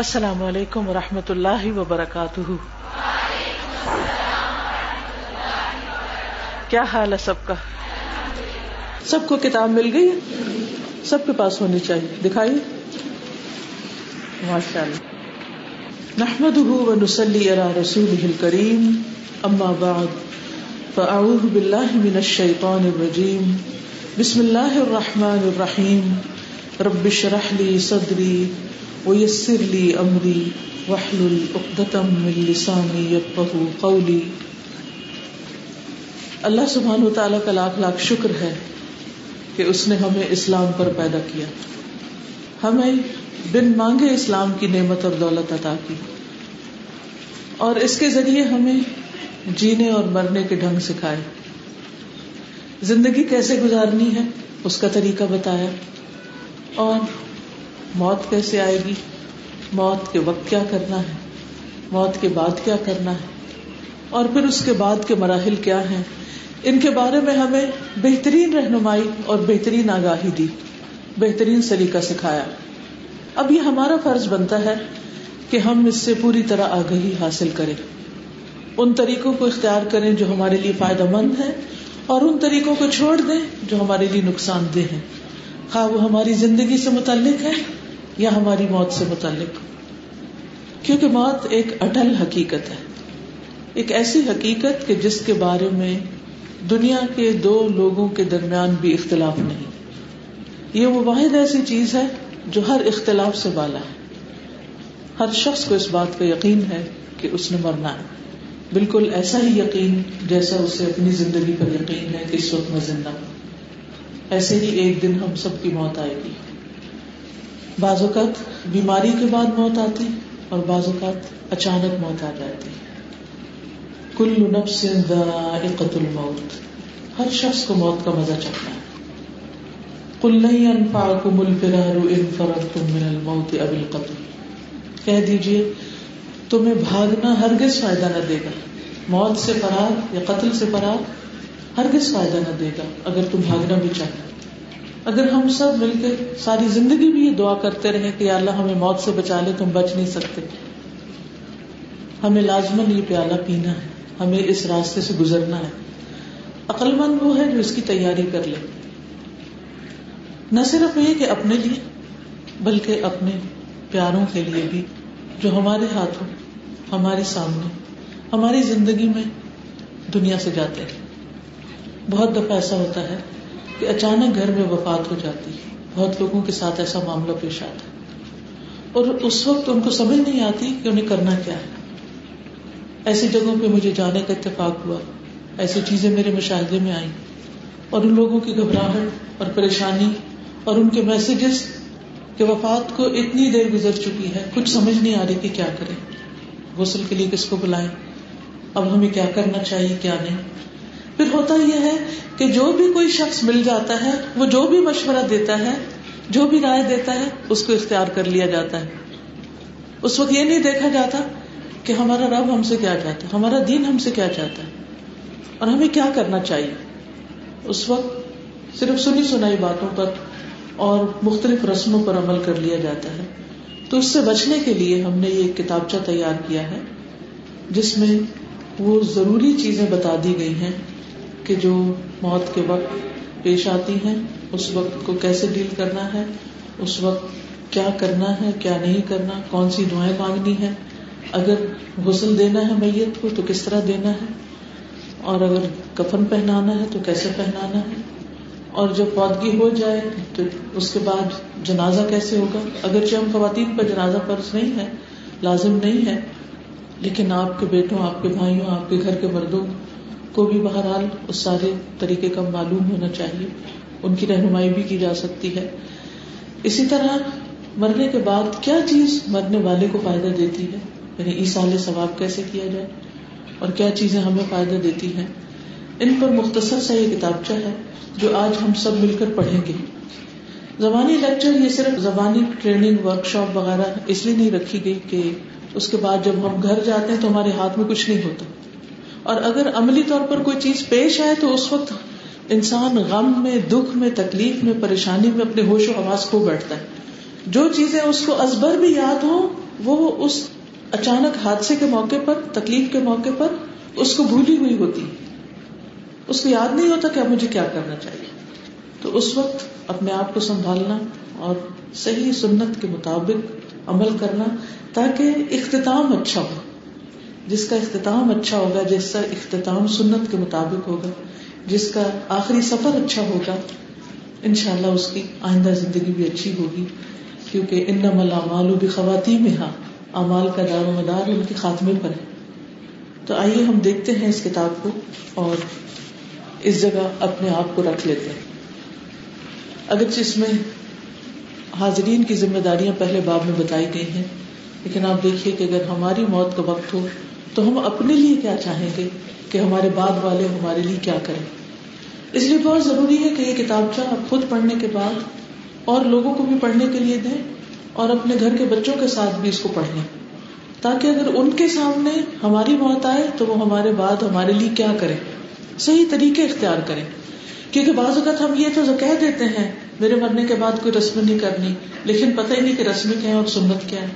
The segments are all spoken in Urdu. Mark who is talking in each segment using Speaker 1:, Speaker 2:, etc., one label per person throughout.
Speaker 1: السلام علیکم و رحمۃ اللہ وبرکاتہ۔ کیا حال ہے سب کا؟ سب کو کتاب مل گئی سب کے پاس ہونی چاہیے۔ دکھائیے۔ ماشاء اللہ۔ نحمد نسلی علی رسول کریم اما بعد، فاعوذ باللہ من الشیطان الرجیم۔ بسم اللہ الرحمن الرحیم۔ رب اشرح لی صدری۔ ویسر لی امری وحلل عقدۃ من لسانی یفقهوا قولی اللہ سبحانہ و تعالیٰ کا لاکھ لاکھ شکر ہے کہ اس نے ہمیں اسلام پر پیدا کیا۔ ہمیں بن مانگے اسلام کی نعمت اور دولت عطا کی۔ اور اس کے ذریعے ہمیں جینے اور مرنے کے ڈھنگ سکھائے۔ زندگی کیسے گزارنی ہے؟ اس کا طریقہ بتایا۔ اور موت کیسے آئے گی؟ موت کے وقت کیا کرنا ہے؟ موت کے بعد کیا کرنا ہے؟ اور پھر اس کے بعد کے مراحل کیا ہیں؟ ان کے بارے میں ہمیں بہترین رہنمائی اور بہترین آگاہی دی، بہترین سلیقہ سکھایا۔ اب یہ ہمارا فرض بنتا ہے کہ ہم اس سے پوری طرح آگہی حاصل کریں۔ ان طریقوں کو اختیار کریں جو ہمارے لیے فائدہ مند ہے اور ان طریقوں کو چھوڑ دیں جو ہمارے لیے نقصان دہ ہے خواہ وہ ہماری زندگی سے متعلق ہے یا ہماری موت سے متعلق؟ کیونکہ موت ایک اٹل حقیقت ہے۔ ایک ایسی حقیقت کہ جس کے بارے میں دنیا کے دو لوگوں کے درمیان بھی اختلاف نہیں۔ یہ وہ واحد ایسی چیز ہے جو ہر اختلاف سے بالا ہے۔ ہر شخص کو اس بات کا یقین ہے کہ اس نے مرنا ہے۔ بالکل ایسا ہی یقین جیسا اسے اپنی زندگی پر یقین ہے کہ اس وقت میں زندہ ہوں۔ ایسے ہی ایک دن ہم سب کی موت آئے گی۔ بعض اوقات بیماری کے بعد موت آتی اور بعض اوقات اچانک موت آ جاتی۔ کل نفس ذائقۃ الموت۔ ہر شخص کو موت کا مزہ چکھنا ہے۔ کل نہیں انفعکم الفرار ان فررتم من الموت اب القتل۔ کہہ دیجیے، تمہیں بھاگنا ہرگز فائدہ نہ دے گا۔ موت سے فرار یا قتل سے فرار ہرگز فائدہ نہ دے گا۔ اگر تم بھاگنا بھی چاہتے اگر ہم سب مل کے ساری زندگی بھی یہ دعا کرتے رہے کہ اللہ ہمیں موت سے بچا لے، تم بچ نہیں سکتے۔ ہمیں لازمن یہ پیالہ پینا ہے، ہمیں اس راستے سے گزرنا ہے۔ عقل مند وہ ہے جو اس کی تیاری کر لے۔ نہ صرف یہ کہ اپنے لیے، بلکہ اپنے پیاروں کے لیے بھی، جو ہمارے ہاتھوں، ہمارے سامنے، ہماری زندگی میں دنیا سے جاتے ہیں۔ بہت دفعہ ایسا ہوتا ہے کہ اچانک گھر میں وفات ہو جاتی ہے۔ بہت لوگوں کے ساتھ ایسا معاملہ پیش آتا ہے۔ اور اس وقت ان کو سمجھ نہیں آتی کہ انہیں کرنا کیا ہے۔ ایسی جگہوں پہ مجھے جانے کا اتفاق ہوا۔ ایسی چیزیں میرے مشاہدے میں آئی اور ان لوگوں کی گھبراہٹ اور پریشانی اور ان کے میسجز کہ وفات کو اتنی دیر گزر چکی ہے، کچھ سمجھ نہیں آ رہی کہ کیا کریں۔ غسل کے لیے کس کو بلائیں؟ اب ہمیں کیا کرنا چاہیے، کیا نہیں؟ پھر ہوتا یہ ہے کہ جو بھی کوئی شخص مل جاتا ہے، وہ جو بھی مشورہ دیتا ہے، جو بھی رائے دیتا ہے، اس کو اختیار کر لیا جاتا ہے۔ اس وقت یہ نہیں دیکھا جاتا کہ ہمارا رب ہم سے کیا چاہتا ہے، ہمارا دین ہم سے کیا چاہتا ہے۔ اور ہمیں کیا کرنا چاہیے؟ اس وقت صرف سنی سنائی باتوں پر اور مختلف رسموں پر عمل کر لیا جاتا ہے۔ تو اس سے بچنے کے لیے ہم نے یہ کتابچہ تیار کیا ہے، جس میں وہ ضروری چیزیں بتا دی گئی ہیں۔ کہ جو موت کے وقت پیش آتی ہیں، اس وقت کو کیسے ڈیل کرنا ہے؟ اس وقت کیا کرنا ہے، کیا نہیں کرنا؟ کون سی دعائیں مانگنی ہے اگر غسل دینا ہے میت کو، تو کس طرح دینا ہے؟ اور اگر کفن پہنانا ہے، تو کیسے پہنانا ہے؟ اور جب پودگی ہو جائے، تو اس کے بعد جنازہ کیسے ہوگا؟ اگرچہ ہم خواتین پر جنازہ فرض نہیں ہے، لازم نہیں ہے، لیکن آپ کے بیٹوں، آپ کے بھائیوں، آپ کے گھر کے مردوں کو بھی بہرحال اس سارے طریقے کا معلوم ہونا چاہیے۔ ان کی رہنمائی بھی کی جا سکتی ہے۔ اسی طرح مرنے کے بعد کیا چیز مرنے والے کو فائدہ دیتی ہے؟ یعنی ایسال ثواب کیسے کیا جائے؟ اور کیا چیزیں ہمیں فائدہ دیتی ہیں؟ ان پر مختصر سا یہ کتابچہ ہے جو آج ہم سب مل کر پڑھیں گے۔ زبانی لیکچر یہ صرف زبانی ٹریننگ ورک شاپ وغیرہ اس لیے نہیں رکھی گئی کہ اس کے بعد جب ہم گھر جاتے ہیں تو ہمارے ہاتھ میں کچھ نہیں ہوتا۔ اور اگر عملی طور پر کوئی چیز پیش آئے تو اس وقت انسان غم میں، دکھ میں، تکلیف میں، پریشانی میں اپنے ہوش و آواز کھو بیٹھتا ہے۔ جو چیزیں اس کو ازبر بھی یاد ہو وہ اس اچانک حادثے کے موقع پر، تکلیف کے موقع پر اس کو بھولی ہوئی ہوتی۔ اس کو یاد نہیں ہوتا کہ اب مجھے کیا کرنا چاہیے۔ تو اس وقت اپنے آپ کو سنبھالنا اور صحیح سنت کے مطابق عمل کرنا تاکہ اختتام اچھا ہو۔ جس کا اختتام اچھا ہوگا، جس کا اختتام سنت کے مطابق ہوگا، جس کا آخری سفر اچھا ہوگا ان شاء اللہ اس کی آئندہ زندگی بھی اچھی ہوگی۔ کیونکہ ان ملا بھی خواتین میں ہاں امال کا دار و مدار ان کے خاتمے پر ہے۔ تو آئیے ہم دیکھتے ہیں اس کتاب کو اور اس جگہ اپنے آپ کو رکھ لیتے ہیں۔ اگرچہ اس میں حاضرین کی ذمہ داریاں پہلے باب میں بتائی گئی ہیں، لیکن آپ دیکھیے کہ اگر ہماری موت کا وقت ہو تو ہم اپنے لیے کیا چاہیں گے کہ ہمارے بعد والے ہمارے لیے کیا کریں؟ اس لیے بہت ضروری ہے کہ یہ کتاب چاہ خود پڑھنے کے بعد اور لوگوں کو بھی پڑھنے کے لیے دیں اور اپنے گھر کے بچوں کے ساتھ بھی اس کو پڑھیں تاکہ اگر ان کے سامنے ہماری موت آئے تو وہ ہمارے بعد ہمارے لیے کیا کرے صحیح طریقے اختیار کریں۔ کیونکہ بعض اوقات ہم یہ تو کہہ دیتے ہیں، میرے مرنے کے بعد کوئی رسم نہیں کرنی، لیکن پتہ ہی نہیں کہ رسم کیا ہے اور سنت کیا ہے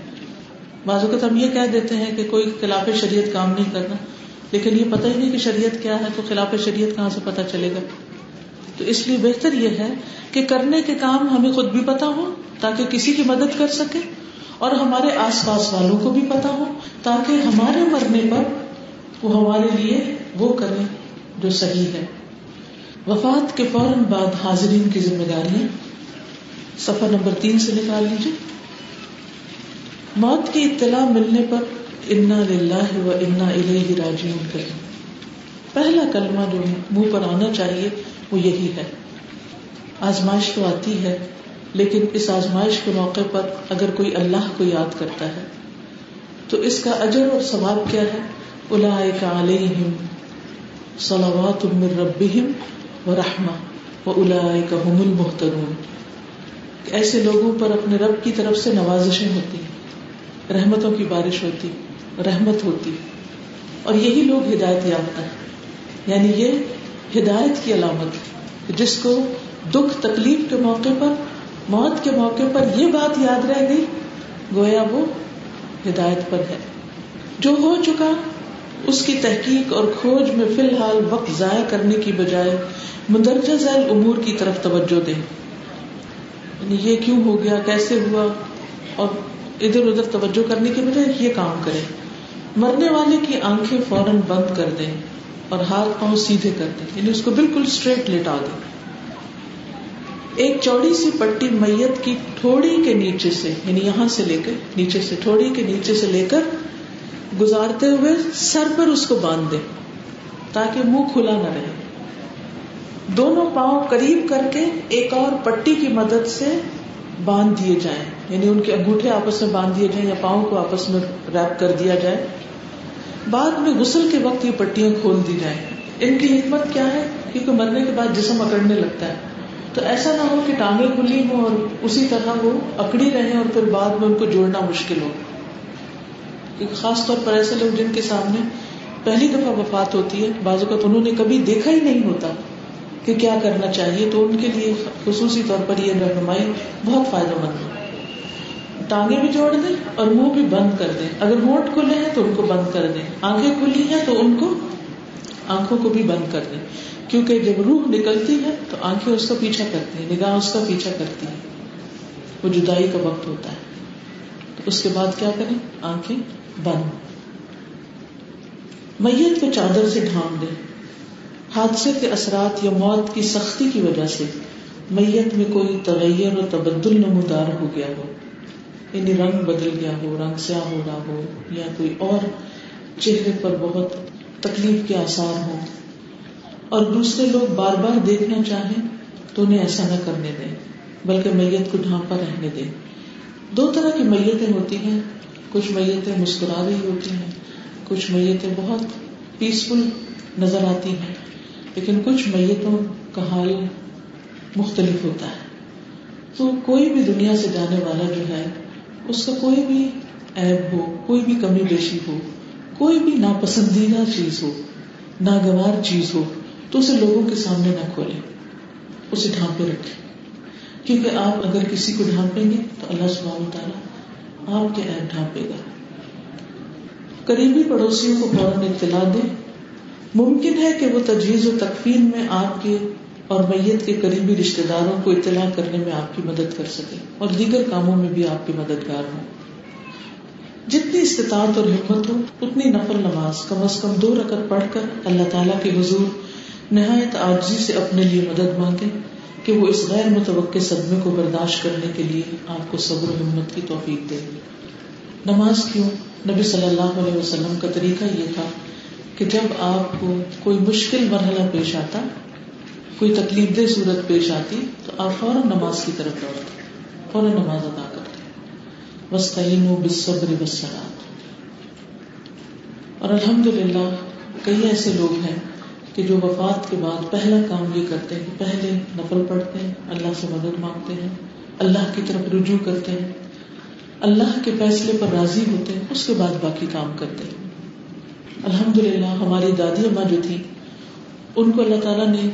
Speaker 1: بعض اوقات ہم یہ کہہ دیتے ہیں کہ کوئی خلاف شریعت کام نہیں کرنا، لیکن یہ پتہ ہی نہیں کہ شریعت کیا ہے، تو خلاف شریعت کہاں سے پتہ چلے گا؟ تو اس لیے بہتر یہ ہے کہ کرنے کے کام ہمیں خود بھی پتا ہو، تاکہ کسی کی مدد کر سکے، اور ہمارے آس پاس والوں کو بھی پتا ہو، تاکہ ہمارے مرنے پر وہ ہمارے لیے وہ کرے جو صحیح ہے۔ وفات کے فوراً بعد حاضرین کی ذمہ داری سفر نمبر تین سے نکال لیجیے موت کی اطلاع ملنے پر انا لاہ و انا الیہ راجعون کریں۔ پہلا کلمہ جو منہ پر آنا چاہیے وہ یہی ہے۔ آزمائش تو آتی ہے، لیکن اس آزمائش کے موقع پر اگر کوئی اللہ کو یاد کرتا ہے، تو اس کا اجر اور ثواب کیا ہے؟ الا علیہم صلوات من ربہم و رحمہ و الا کا هم المحترون ایسے لوگوں پر اپنے رب کی طرف سے نوازشیں ہوتی ہیں۔ رحمتوں کی بارش ہوتی، رحمت ہوتی۔ اور یہی لوگ ہدایت یافتہ ہیں۔ یعنی یہ ہدایت کی علامت جس کو دکھ، تکلیف کے موقع پر، موت کے موقع پر یہ بات یاد رہ گئی، گویا وہ ہدایت پر ہے۔ جو ہو چکا، اس کی تحقیق اور کھوج میں فی الحال وقت ضائع کرنے کی بجائے مندرجہ ذیل امور کی طرف توجہ دیں۔ یعنی یہ کیوں ہو گیا، کیسے ہوا؟ اور ادھر ادھر توجہ کرنے کی بجائے یہ کام کرے مرنے والے کی آنکھیں فوراً بند کر دیں اور ہاتھ پاؤں سیدھے کر دیں۔ یعنی اس کو بالکل اسٹریٹ لٹا دیں۔ ایک چوڑی سی پٹی میت کی تھوڑی کے نیچے سے یعنی یہاں سے لے کر، نیچے سے، تھوڑی کے نیچے سے لے کر گزارتے ہوئے سر پر اس کو باندھ دے تاکہ منہ کھلا نہ رہے۔ دونوں پاؤں قریب کر کے ایک اور پٹی کی مدد سے باندھ دیے جائیں۔ یعنی ان کے انگوٹھے آپس میں باندھ دیے جائیں یا پاؤں کو آپس میں ریپ کر دیا جائے۔ بعد میں غسل کے وقت یہ پٹیاں کھول دی جائیں۔ ان کی حکمت کیا ہے؟ کیونکہ مرنے کے بعد جسم اکڑنے لگتا ہے۔ تو ایسا نہ ہو کہ ٹانگیں کھلی ہوں اور اسی طرح وہ اکڑی رہے اور پھر بعد میں ان کو جوڑنا مشکل ہو۔ کیونکہ خاص طور پر ایسے لوگ جن کے سامنے پہلی دفعہ وفات ہوتی ہے بازو کا تو انہوں نے کبھی دیکھا ہی نہیں ہوتا کہ کیا کرنا چاہیے۔ تو ان کے لیے خصوصی طور پر یہ رہنمائی بہت فائدہ مند ہے۔ ٹانگیں بھی جوڑ دیں اور منہ بھی بند کر دیں۔ اگر ہونٹ کھلے ہیں تو ان کو بند کر دیں۔ آنکھیں کھلی ہیں تو ان کو آنکھوں کو بھی بند کر دیں۔ کیونکہ جب روح نکلتی ہے تو آنکھیں اس کا پیچھا کرتی ہیں، نگاہ اس کا پیچھا کرتی ہے وہ جدائی کا وقت ہوتا ہے۔ تو اس کے بعد کیا کریں؟ آنکھیں بند۔ میت کو چادر سے ڈھانپ دیں۔ حادثے کے اثرات یا موت کی سختی کی وجہ سے میت میں کوئی تغیر اور تبدل نمودار ہو گیا ہو۔ یعنی رنگ بدل گیا ہو، رنگ سیاہ ہو رہا ہو یا کوئی اور چہرے پر بہت تکلیف کے آسار ہوں۔ اور دوسرے لوگ بار بار دیکھنا چاہیں تو انہیں ایسا نہ کرنے دیں، بلکہ میت کو ڈھانپا رہنے دیں۔ دو طرح کی میتیں ہوتی ہیں۔ کچھ میتیں مسکرا رہی ہوتی ہیں، کچھ میتیں بہت پیسفل نظر آتی ہیں، لیکن کچھ میتوں کا حال مختلف ہوتا ہے۔ تو کوئی بھی دنیا سے جانے والا جو ہے اس کا کوئی بھی ایب ہو، کوئی بھی کمی بیشی ہو، کوئی بھی ناپسندیدہ چیز ہو، ناگوار چیز ہو، تو اسے لوگوں کے سامنے نہ کھولے اسے ڈھانپے رکھے کیونکہ آپ اگر کسی کو ڈھانپیں گے تو اللہ سبحانہ تعالیٰ آپ کے عیب ڈھانپے گا۔ قریبی پڑوسیوں کو فوراً اطلاع دیں۔ ممکن ہے کہ وہ تجویز و تکفین میں آپ کے اور میت کے قریبی رشتے داروں کو اطلاع کرنے میں آپ کی مدد کر سکے اور دیگر کاموں میں بھی آپ کی مددگار ہوں۔ جتنی استطاعت اور ہمت ہو، اتنی نفل نماز، کم از کم دو رقط پڑھ کر اللہ تعالیٰ کے حضور نہایت آجزی سے اپنے لیے مدد مانگے کہ وہ اس غیر متوقع صدمے کو برداشت کرنے کے لیے آپ کو صبر و ہمت کی توفیق دے۔ نماز کیوں؟ نبی صلی اللہ علیہ وسلم کا طریقہ یہ تھا کہ جب آپ کو کوئی مشکل مرحلہ پیش آتا کوئی تکلیف دہ صورت پیش آتی تو آپ فوراً نماز کی طرف دوڑتے فوراً نماز ادا کرتے وسطین و بصبر وسلات اور الحمد للہ کئی ایسے لوگ ہیں کہ جو وفات کے بعد پہلا کام یہ کرتے ہیں، پہلے نفل پڑھتے ہیں، اللہ سے مدد مانگتے ہیں، اللہ کی طرف رجوع کرتے ہیں۔ اللہ کے فیصلے پر راضی ہوتے ہیں، اس کے بعد باقی کام کرتے ہیں۔ الحمد للہ ہماری دادی اماں جو تھی ان کو اللہ تعالیٰ نے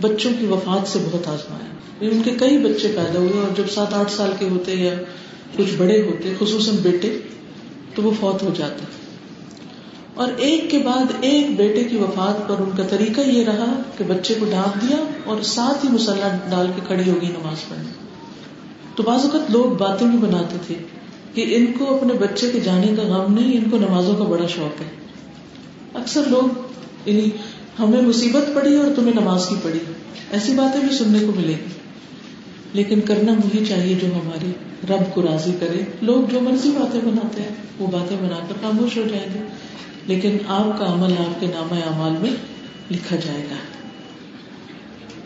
Speaker 1: بچوں کی وفات سے بہت آزمایا۔ یعنی ان کے کئی بچے پیدا ہوئے اور جب سات آٹھ سال کے ہوتے یا کچھ بڑے ہوتے، خصوصاً بیٹے، تو وہ فوت ہو جاتے۔ اور ایک کے بعد ایک بیٹے کی وفات پر ان کا طریقہ یہ رہا کہ بچے کو ڈانپ دیا اور ساتھ ہی مسلح ڈال کے کھڑی ہوگی نماز پڑھنے۔ تو بعض اوقات لوگ باتیں بھی بناتے تھے کہ ان کو اپنے بچے کے جانے کا غم نہیں، ان کو نمازوں کا بڑا شوق ہے۔ اکثر لوگ یعنی ہمیں مصیبت پڑی اور تمہیں نماز کی پڑی۔ ایسی باتیں بھی سننے کو ملے گی لیکن کرنا وہی چاہیے جو ہمارے رب کو راضی کرے۔ لوگ جو مرضی باتیں بناتے ہیں، وہ باتیں بنا کر خاموش ہو جائیں گے۔ لیکن آپ کا عمل آپ کے نام اعمال میں لکھا جائے گا۔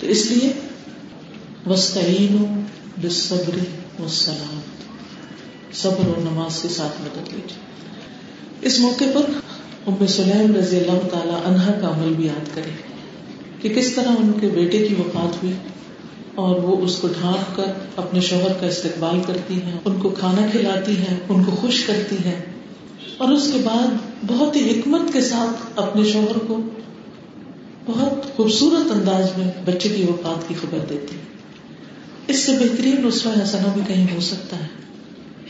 Speaker 1: تو اس لیے وسطین بصبر والسلام صبر اور نماز کے ساتھ مدد لیجیے اس موقع پر ام سلیم رضی اللہ تعالی عنہا کا عمل بھی یاد کرے کہ کس طرح ان کے بیٹے کی وفات ہوئی اور وہ اس کو ڈھانپ کر اپنے شوہر کا استقبال کرتی ہیں، ان کو کھانا کھلاتی ہیں، ان کو خوش کرتی ہیں اور اس کے بعد بہت ہی حکمت کے ساتھ اپنے شوہر کو بہت خوبصورت انداز میں بچے کی وفات کی خبر دیتی اس سے بہترین رسوا حسنا بھی کہیں ہو سکتا ہے۔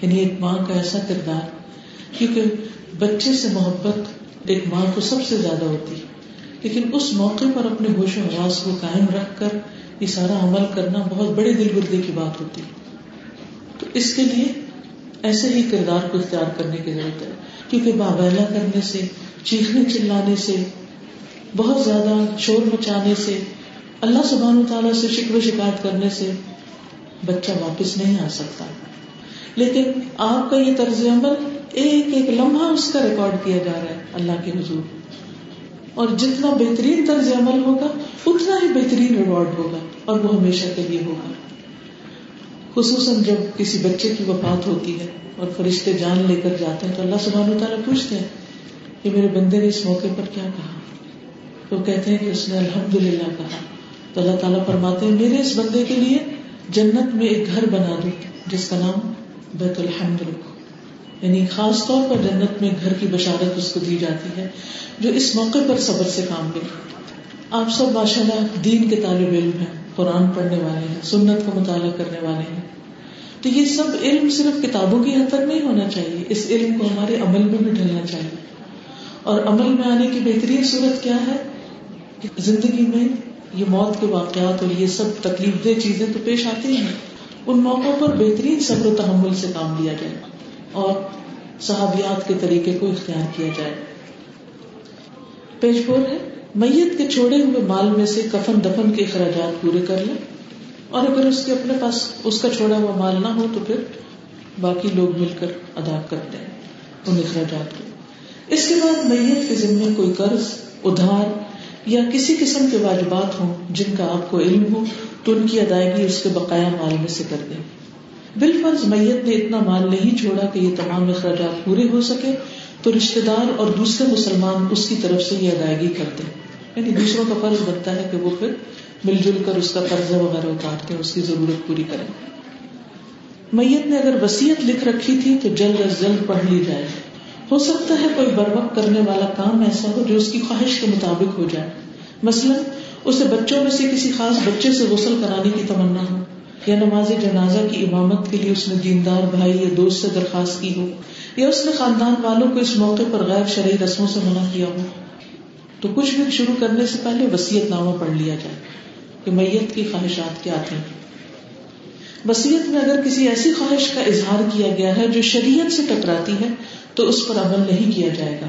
Speaker 1: یعنی ایک ماں کا ایسا کردار، کیونکہ بچے سے محبت ایک ماں کو سب سے زیادہ ہوتی لیکن اس موقع پر اپنے ہوش و حواس کو قائم رکھ کر یہ سارا عمل کرنا بہت بڑے دل گردے کی بات ہوتی تو اس کے لیے ایسے ہی کردار کو اختیار کرنے کی ضرورت ہے۔ کیونکہ بابیلا کرنے سے، چیخنے چلانے سے، بہت زیادہ شور مچانے سے، اللہ سبحانہ تعالیٰ سے شکر و شکایت کرنے سے بچہ واپس نہیں آ سکتا۔ لیکن آپ کا یہ طرز عمل ایک ایک لمحہ اس کا ریکارڈ کیا جا رہا ہے اللہ کے حضور۔ اور جتنا بہترین طرز عمل ہوگا، اتنا ہی بہترین ریوارڈ ہوگا، اور وہ ہمیشہ کے لیے ہوگا۔ خصوصاً جب کسی بچے کی وفات ہوتی ہے اور فرشتے جان لے کر جاتے ہیں تو اللہ سبحانہ تعالیٰ پوچھتے ہیں کہ میرے بندے نے اس موقع پر کیا کہا؟ تو کہتے ہیں کہ اس نے الحمد للہ کہا۔ تو اللہ تعالیٰ فرماتے ہیں، میرے اس بندے کے لیے جنت میں ایک گھر بنا دو، جس کا نام بیت الحمد رکھو یعنی خاص طور پر جنت میں گھر کی بشارت اس کو دی جاتی ہے، جو اس موقع پر صبر سے کام لے آپ سب ماشاء اللہ دین کے طالب علم ہیں، قرآن پڑھنے والے ہیں، سنت کا مطالعہ کرنے والے ہیں۔ تو یہ سب علم صرف کتابوں کی حد تک نہیں ہونا چاہیے، اس علم کو ہمارے عمل میں بھی ڈھلنا چاہیے۔ اور عمل میں آنے کی بہترین صورت کیا ہے؟ کہ زندگی میں یہ موت کے واقعات اور یہ سب تکلیف دہ چیزیں تو پیش آتی ہیں۔ ان موقعوں پر بہترین صبر و تحمل سے کام لیا جائے۔ اور صحابیات کے طریقے کو اختیار کیا جائے۔ پیش فور ہے۔ میت کے چھوڑے ہوئے مال میں سے کفن دفن کے اخراجات پورے کر لیں۔ اور اگر اس کے اپنے پاس اس کا چھوڑا ہوا مال نہ ہو تو پھر باقی لوگ مل کر ادا کرتے ہیں ان اخراجات کو۔ اس کے بعد میت کے ذمے کوئی قرض، ادھار یا کسی قسم کے واجبات ہوں جن کا آپ کو علم ہو تو ان کی ادائیگی اس کے بقایا مال میں سے کر دیں۔ بالفرض میت نے اتنا مال نہیں چھوڑا کہ یہ تمام اخراجات پورے ہو سکے، تو رشتے دار اور دوسرے مسلمان اس کی طرف سے یہ ادائیگی کر دیں یعنی دوسروں کا فرض بنتا ہے کہ وہ پھر مل جل کر اس کا قرضہ وغیرہ اتارتے ہیں، اس کی ضرورت پوری کریں۔ میت نے اگر وسیعت لکھ رکھی تھی تو جلد از جلد پڑھ لی جائے۔ ہو سکتا ہے کوئی بر وقت کرنے والا کام ایسا ہو جو اس کی خواہش کے مطابق ہو جائے۔ مثلاً، اسے بچوں میں سے کسی خاص بچے سے غسل کرانے کی تمنا ہو۔ یا نماز جنازہ کی امامت کے لیے اس نے دیندار بھائی یا دوست سے درخواست کی ہو یا اس نے خاندان والوں کو اس موقع پر غیر شرعی رسموں سے منع کیا ہو۔ تو کچھ بھی شروع کرنے سے پہلے وسیعت نامہ پڑھ لیا جائے کہ میت کی خواہشات کیا تھیں۔ وسیعت میں اگر کسی ایسی خواہش کا اظہار کیا گیا ہے جو شریعت سے ٹکراتی ہے، تو اس پر عمل نہیں کیا جائے گا۔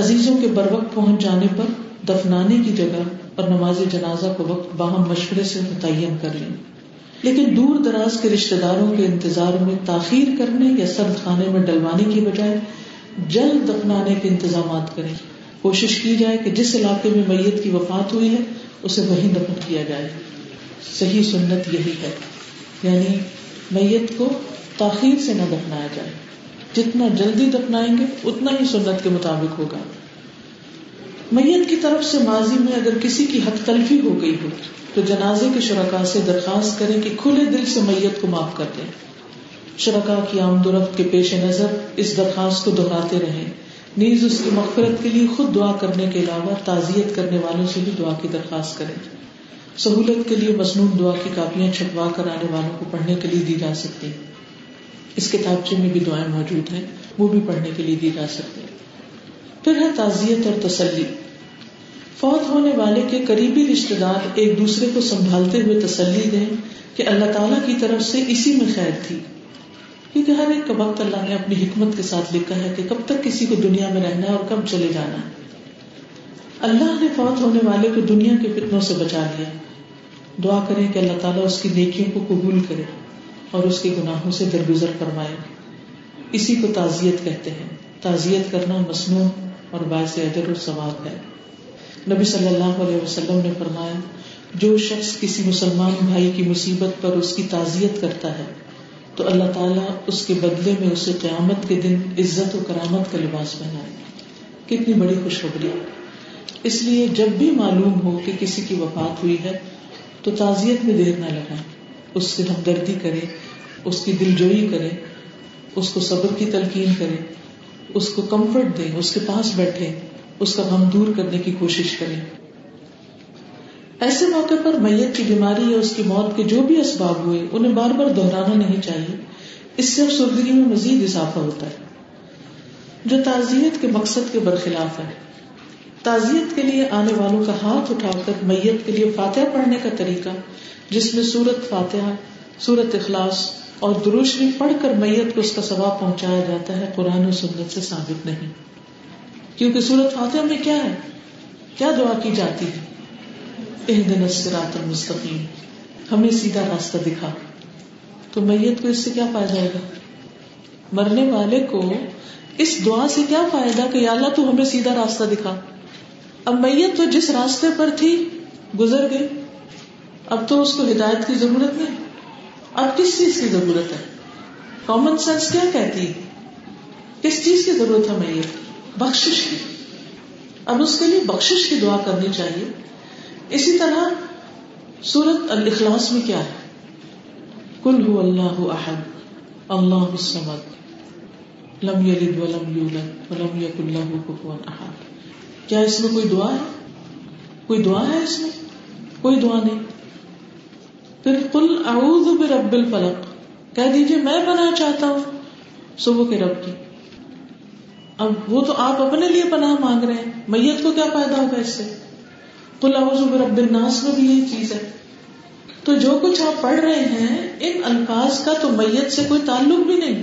Speaker 1: عزیزوں کے بر وقت پہنچ جانے پر دفنانے کی جگہ اور نماز جنازہ کو وقت باہم مشورے سے متعین کر لیں۔ لیکن دور دراز کے رشتے داروں کے انتظار میں تاخیر کرنے یا سرد خانے میں ڈلوانے کی بجائے جلد دفنانے کے انتظامات کریں۔ کوشش کی جائے کہ جس علاقے میں میت کی وفات ہوئی ہے، اسے وہیں دفن کیا جائے۔ صحیح سنت یہی ہے۔ یعنی میت کو تاخیر سے نہ دفنایا جائے۔ جتنا جلدی دفنائیں گے، اتنا ہی سنت کے مطابق ہوگا۔ میت کی طرف سے ماضی میں اگر کسی کی حق تلفی ہو گئی ہو تو جنازے کے شرکا سے درخواست کریں کہ کھلے دل سے میت کو معاف کر دیں۔ شرکا کی آمد و رفت کے پیش نظر اس درخواست کو دہراتے رہیں۔ نیز اس کی مغفرت کے لیے خود دعا کرنے کے علاوہ تعزیت کرنے والوں سے بھی دعا کی درخواست کریں۔ سہولت کے لیے مصنون دعا کی کاپیاں چھپوا کر آنے والوں کو پڑھنے کے لیے دی جا سکتی اس کتابچے میں بھی دعائیں موجود ہیں، وہ بھی پڑھنے کے لیے دی جا سکتی پھر ہے تعزیت اور تسلی۔ فوت ہونے والے کے قریبی رشتے دار ایک دوسرے کو سنبھالتے ہوئے تسلی دیں کہ اللہ تعالیٰ کی طرف سے اسی میں خیر تھی۔ کیونکہ ہر ایک کا وقت اللہ نے اپنی حکمت کے ساتھ لکھا ہے کہ کب تک کسی کو دنیا میں رہنا ہے اور کب چلے جانا ہے۔ اللہ نے فوت ہونے والے کو دنیا کے فتنوں سے بچا لیا۔ دعا کریں کہ اللہ تعالیٰ اس کی نیکیوں کو قبول کرے اور اس کے گناہوں سے درگزر کروائے اسی کو تعزیت کہتے ہیں۔ تعزیت کرنا مصنوع اور باعث ادر اور ثواب ہے۔ نبی صلی اللہ علیہ وسلم نے فرمایا، جو شخص کسی مسلمان بھائی کی مصیبت پر اس کی تعزیت کرتا ہے، تو اللہ تعالیٰ اس کے بدلے میں اسے قیامت کے دن عزت و کرامت کا لباس پہنائے۔ کتنی بڑی خوشخبری۔ اس لیے جب بھی معلوم ہو کہ کسی کی وفات ہوئی ہے، تو تعزیت میں دیر نہ لگائیں۔ اس سے ہمدردی کرے اس کی دل جوئی کرے اس کو صبر کی تلقین کرے اس کو کمفرٹ دے اس کے پاس بیٹھے اس کا غم دور کرنے کی کوشش کرے ایسے موقع پر میت کی بیماری یا اس کی موت کے جو بھی اسباب ہوئے، انہیں بار بار دہرانا نہیں چاہیے۔ اس سے افسردگی میں مزید اضافہ ہوتا ہے۔ جو تعزیت کے مقصد کے برخلاف ہے۔ تعزیت کے لیے آنے والوں کا ہاتھ اٹھا کر میت کے لیے فاتحہ پڑھنے کا طریقہ، جس میں سورت فاتحہ، سورت اخلاص اور دروشری پڑھ کر میت کو اس کا ثواب پہنچایا جاتا ہے، قرآن و سنت سے ثابت نہیں۔ کیونکہ سورت فاتحہ میں کیا ہے؟ کیا دعا کی جاتی ہے؟ دن الصراط المستقیم۔ ہمیں سیدھا راستہ دکھا۔ تو میت کو اس سے کیا پایا جائے گا؟ مرنے والے کو اس دعا سے کیا فائدہ کہ اللہ تو ہمیں سیدھا راستہ دکھا۔ اب میت تو جس راستے پر تھی، گزر گئی۔ اب تو اس کو ہدایت کی ضرورت نہیں۔ اب کس چیز کی ضرورت ہے؟ کامن سینس کیا کہتی ہے؟ کس چیز کی ضرورت ہے میت؟ بخش کی۔ اب اس کے لیے بخش کی دعا کرنی چاہیے۔ اسی طرح سورت الاخلاص میں کیا ہے؟ کل ہو اللہ احد، اللہ لم یلد ولم یولد، ولم یک اللہ کفوا احد۔ کیا اس میں کوئی دعا ہے؟ کوئی دعا ہے اس میں؟ کوئی دعا نہیں۔ پھر کل اعوذ برب الفلق۔ کہہ دیجیے میں پناہ چاہتا ہوں صبح کے رب کی۔ اب وہ تو آپ اپنے لیے پناہ مانگ رہے ہیں۔ میت کو کیا فائدہ ہوگا اس سے؟ کل اعوذ الناس میں بھی یہی چیز ہے۔ تو جو کچھ آپ پڑھ رہے ہیں، ان الفاظ کا تو میت سے کوئی تعلق بھی نہیں۔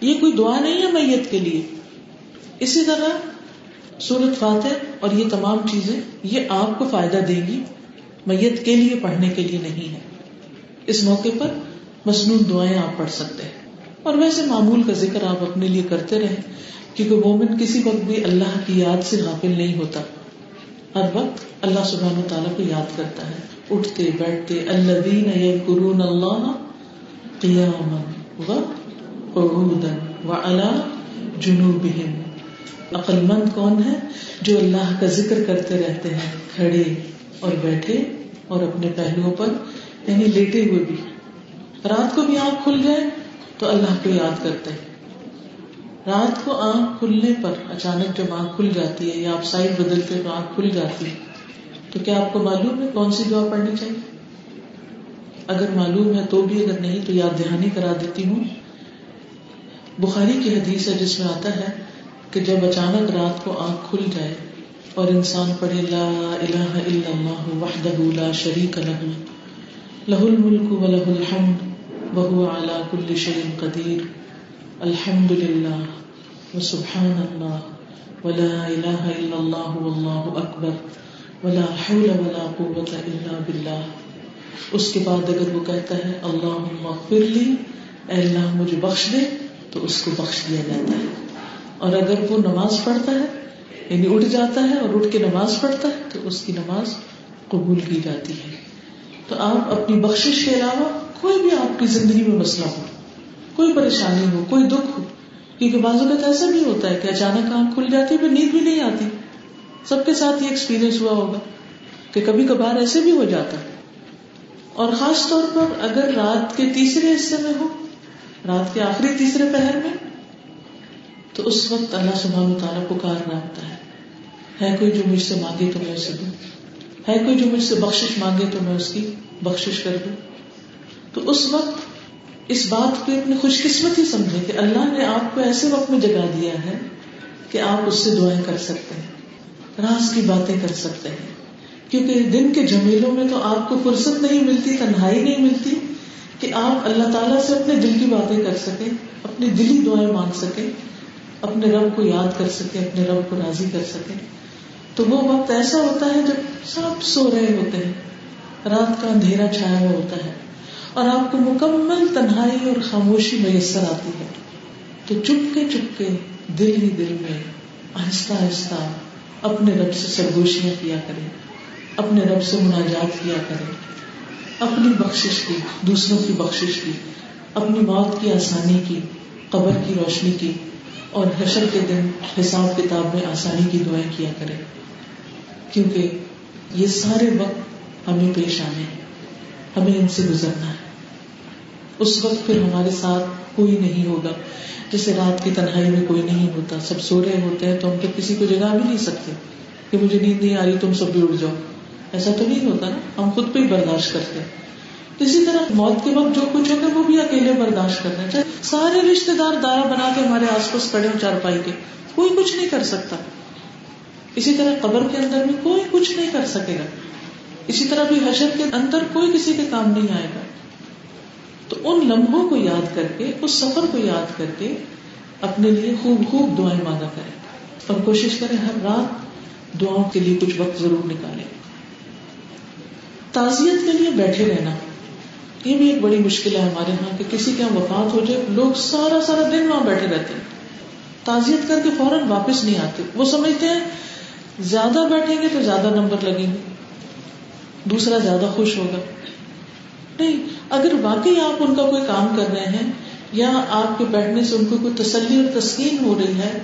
Speaker 1: یہ کوئی دعا نہیں ہے میت کے لیے۔ اسی طرح سورت فاتح اور یہ تمام چیزیں، یہ آپ کو فائدہ دے گی۔ میت کے لیے پڑھنے کے لیے نہیں ہے۔ اس موقع پر مصنون دعائیں آپ پڑھ سکتے ہیں۔ اور ویسے معمول کا ذکر آپ اپنے لیے کرتے رہے کیونکہ مومن کسی وقت بھی اللہ کی یاد سے غافل نہیں ہوتا۔ ہر وقت اللہ سبحانہ تعالیٰ کو یاد کرتا ہے۔ اٹھتے، بیٹھتے اللہ دین قرون اللہ قیام و اللہ جنوب عقل مند کون ہے جو اللہ کا ذکر کرتے رہتے ہیں، کھڑے اور بیٹھے اور اپنے پہلوؤں پر یعنی لیٹے ہوئے بھی۔ رات کو بھی آنکھ کھل جائے تو اللہ کو یاد کرتے ہیں۔ رات کو آنکھ کھلنے پر اچانک جب آنکھ کھل جاتی ہے یا آپ سائڈ بدلتے تو آنکھ کھل جاتی ہے، تو کیا آپ کو معلوم ہے کون سی دعا پڑھنی چاہیے؟ اگر معلوم ہے تو بھی، اگر نہیں تو یاد دہانی کرا دیتی ہوں۔ بخاری کی حدیث ہے، جس میں آتا ہے کہ جب اچانک رات کو آنکھ کھل جائے اور انسان پڑھے لا الہ الا اللہ وحدہ لا شریک لہ لہ الملک و لہ الحمد وہو علا کل شیء قدیر الحمد للہ و سبحان اللہ ولا الہ الا اللہ واللہ اکبر ولا حول ولا قوة الا باللہ اس کے بعد اگر وہ کہتا ہے اللہ اغفر لی اے اللہ مجھے بخش دے، تو اس کو بخش دیا جاتا ہے. اور اگر وہ نماز پڑھتا ہے یعنی اٹھ جاتا ہے اور اٹھ کے نماز پڑھتا ہے، تو اس کی نماز قبول کی جاتی ہے۔ تو آپ اپنی بخش کے علاوہ کوئی بھی آپ کی زندگی میں مسئلہ ہو، کوئی پریشانی ہو، کوئی دکھ ہو، کیونکہ بازو کا ایسا بھی ہوتا ہے کہ اچانک آنکھ کھل جاتی ہے پھر نیند بھی نہیں آتی۔ سب کے ساتھ یہ ایکسپیرئنس ہوا ہوگا کہ کبھی کبھار ایسے بھی ہو جاتا ہے۔ اور خاص طور پر اگر رات کے تیسرے حصے میں ہو، رات کے آخری تیسرے پہر میں، تو اس وقت اللہ سبحانہ و تعالیٰ پکار ہوتا ہے۔ ہے کوئی جو مجھ سے مانگے تو میں اسے دوں۔ ہے کوئی جو مجھ سے بخشش مانگے تو میں اس کی بخشش کر دوں؟ تو اس وقت اس بات کو اپنی خوش قسمتی سمجھے کہ اللہ نے آپ کو ایسے وقت میں جگا دیا ہے کہ آپ اس سے دعائیں کر سکتے ہیں، راز کی باتیں کر سکتے ہیں۔ کیونکہ دن کے جمیلوں میں تو آپ کو فرصت نہیں ملتی، تنہائی نہیں ملتی کہ آپ اللہ تعالیٰ سے اپنے دل کی باتیں کر سکیں، اپنی دلی دعائیں مانگ سکیں، اپنے رب کو یاد کر سکیں، اپنے رب کو راضی کر سکیں۔ تو وہ وقت ایسا ہوتا ہے جب سب سو رہے ہوتے ہیں، رات کا اندھیرا چھایا ہوا ہوتا ہے اور آپ کو مکمل تنہائی اور خاموشی میسر آتی ہے۔ تو چپ کے چپ کے دل ہی دل میں آہستہ آہستہ اپنے رب سے سرگوشیاں کیا کریں، اپنے رب سے مناجات کیا کریں، اپنی بخشش کی، دوسروں کی بخشش کی، اپنی موت کی آسانی کی، قبر کی روشنی کی اور حشر کے دن حساب کتاب میں آسانی کی دعائیں کیا کرے کیونکہ یہ سارے وقت ہمیں پیش آنے ہیں، ہمیں ان سے گزرنا ہے۔ اس وقت پھر ہمارے ساتھ کوئی نہیں ہوگا۔ جیسے رات کی تنہائی میں کوئی نہیں ہوتا، سب سو رہے ہوتے ہیں تو ہم پھر کسی کو جگا بھی نہیں سکتے کہ مجھے نیند نہیں آ رہی، تم سب بھی اڑ جاؤ۔ ایسا تو نہیں ہوتا نا، ہم خود پہ ہی برداشت کرتے اسی طرح موت کے وقت جو کچھ ہوگا وہ بھی اکیلے برداشت کرنا چاہے سارے رشتے دار دارا بنا کے ہمارے آس پاس کڑے ہو چار پائی کے، کوئی کچھ نہیں کر سکتا۔ اسی طرح قبر کے اندر بھی کوئی کچھ نہیں کر سکے گا۔ اسی طرح بھی حشر کے اندر کوئی کسی کے کام نہیں آئے گا۔ تو ان لمحوں کو یاد کر کے، اس سفر کو یاد کر کے اپنے لیے خوب خوب دعائیں مانگا کریں۔ اور کوشش کریں ہر رات دعاؤں کے لیے کچھ وقت ضرور نکالیں۔ تعزیت کے لیے بیٹھے رہنا، یہ بھی ایک بڑی مشکل ہے ہمارے یہاں کہ کسی کے یہاں وفات ہو جائے، لوگ سارا سارا دن وہاں بیٹھے رہتے ہیں۔ تعزیت کر کے فوراً واپس نہیں آتے، وہ سمجھتے ہیں زیادہ بیٹھیں گے تو زیادہ نمبر لگیں گے۔ دوسرا زیادہ خوش ہوگا۔ نہیں، اگر واقعی آپ ان کا کوئی کام کر رہے ہیں یا آپ کے بیٹھنے سے ان کو کوئی تسلی اور تسکین ہو رہی ہے،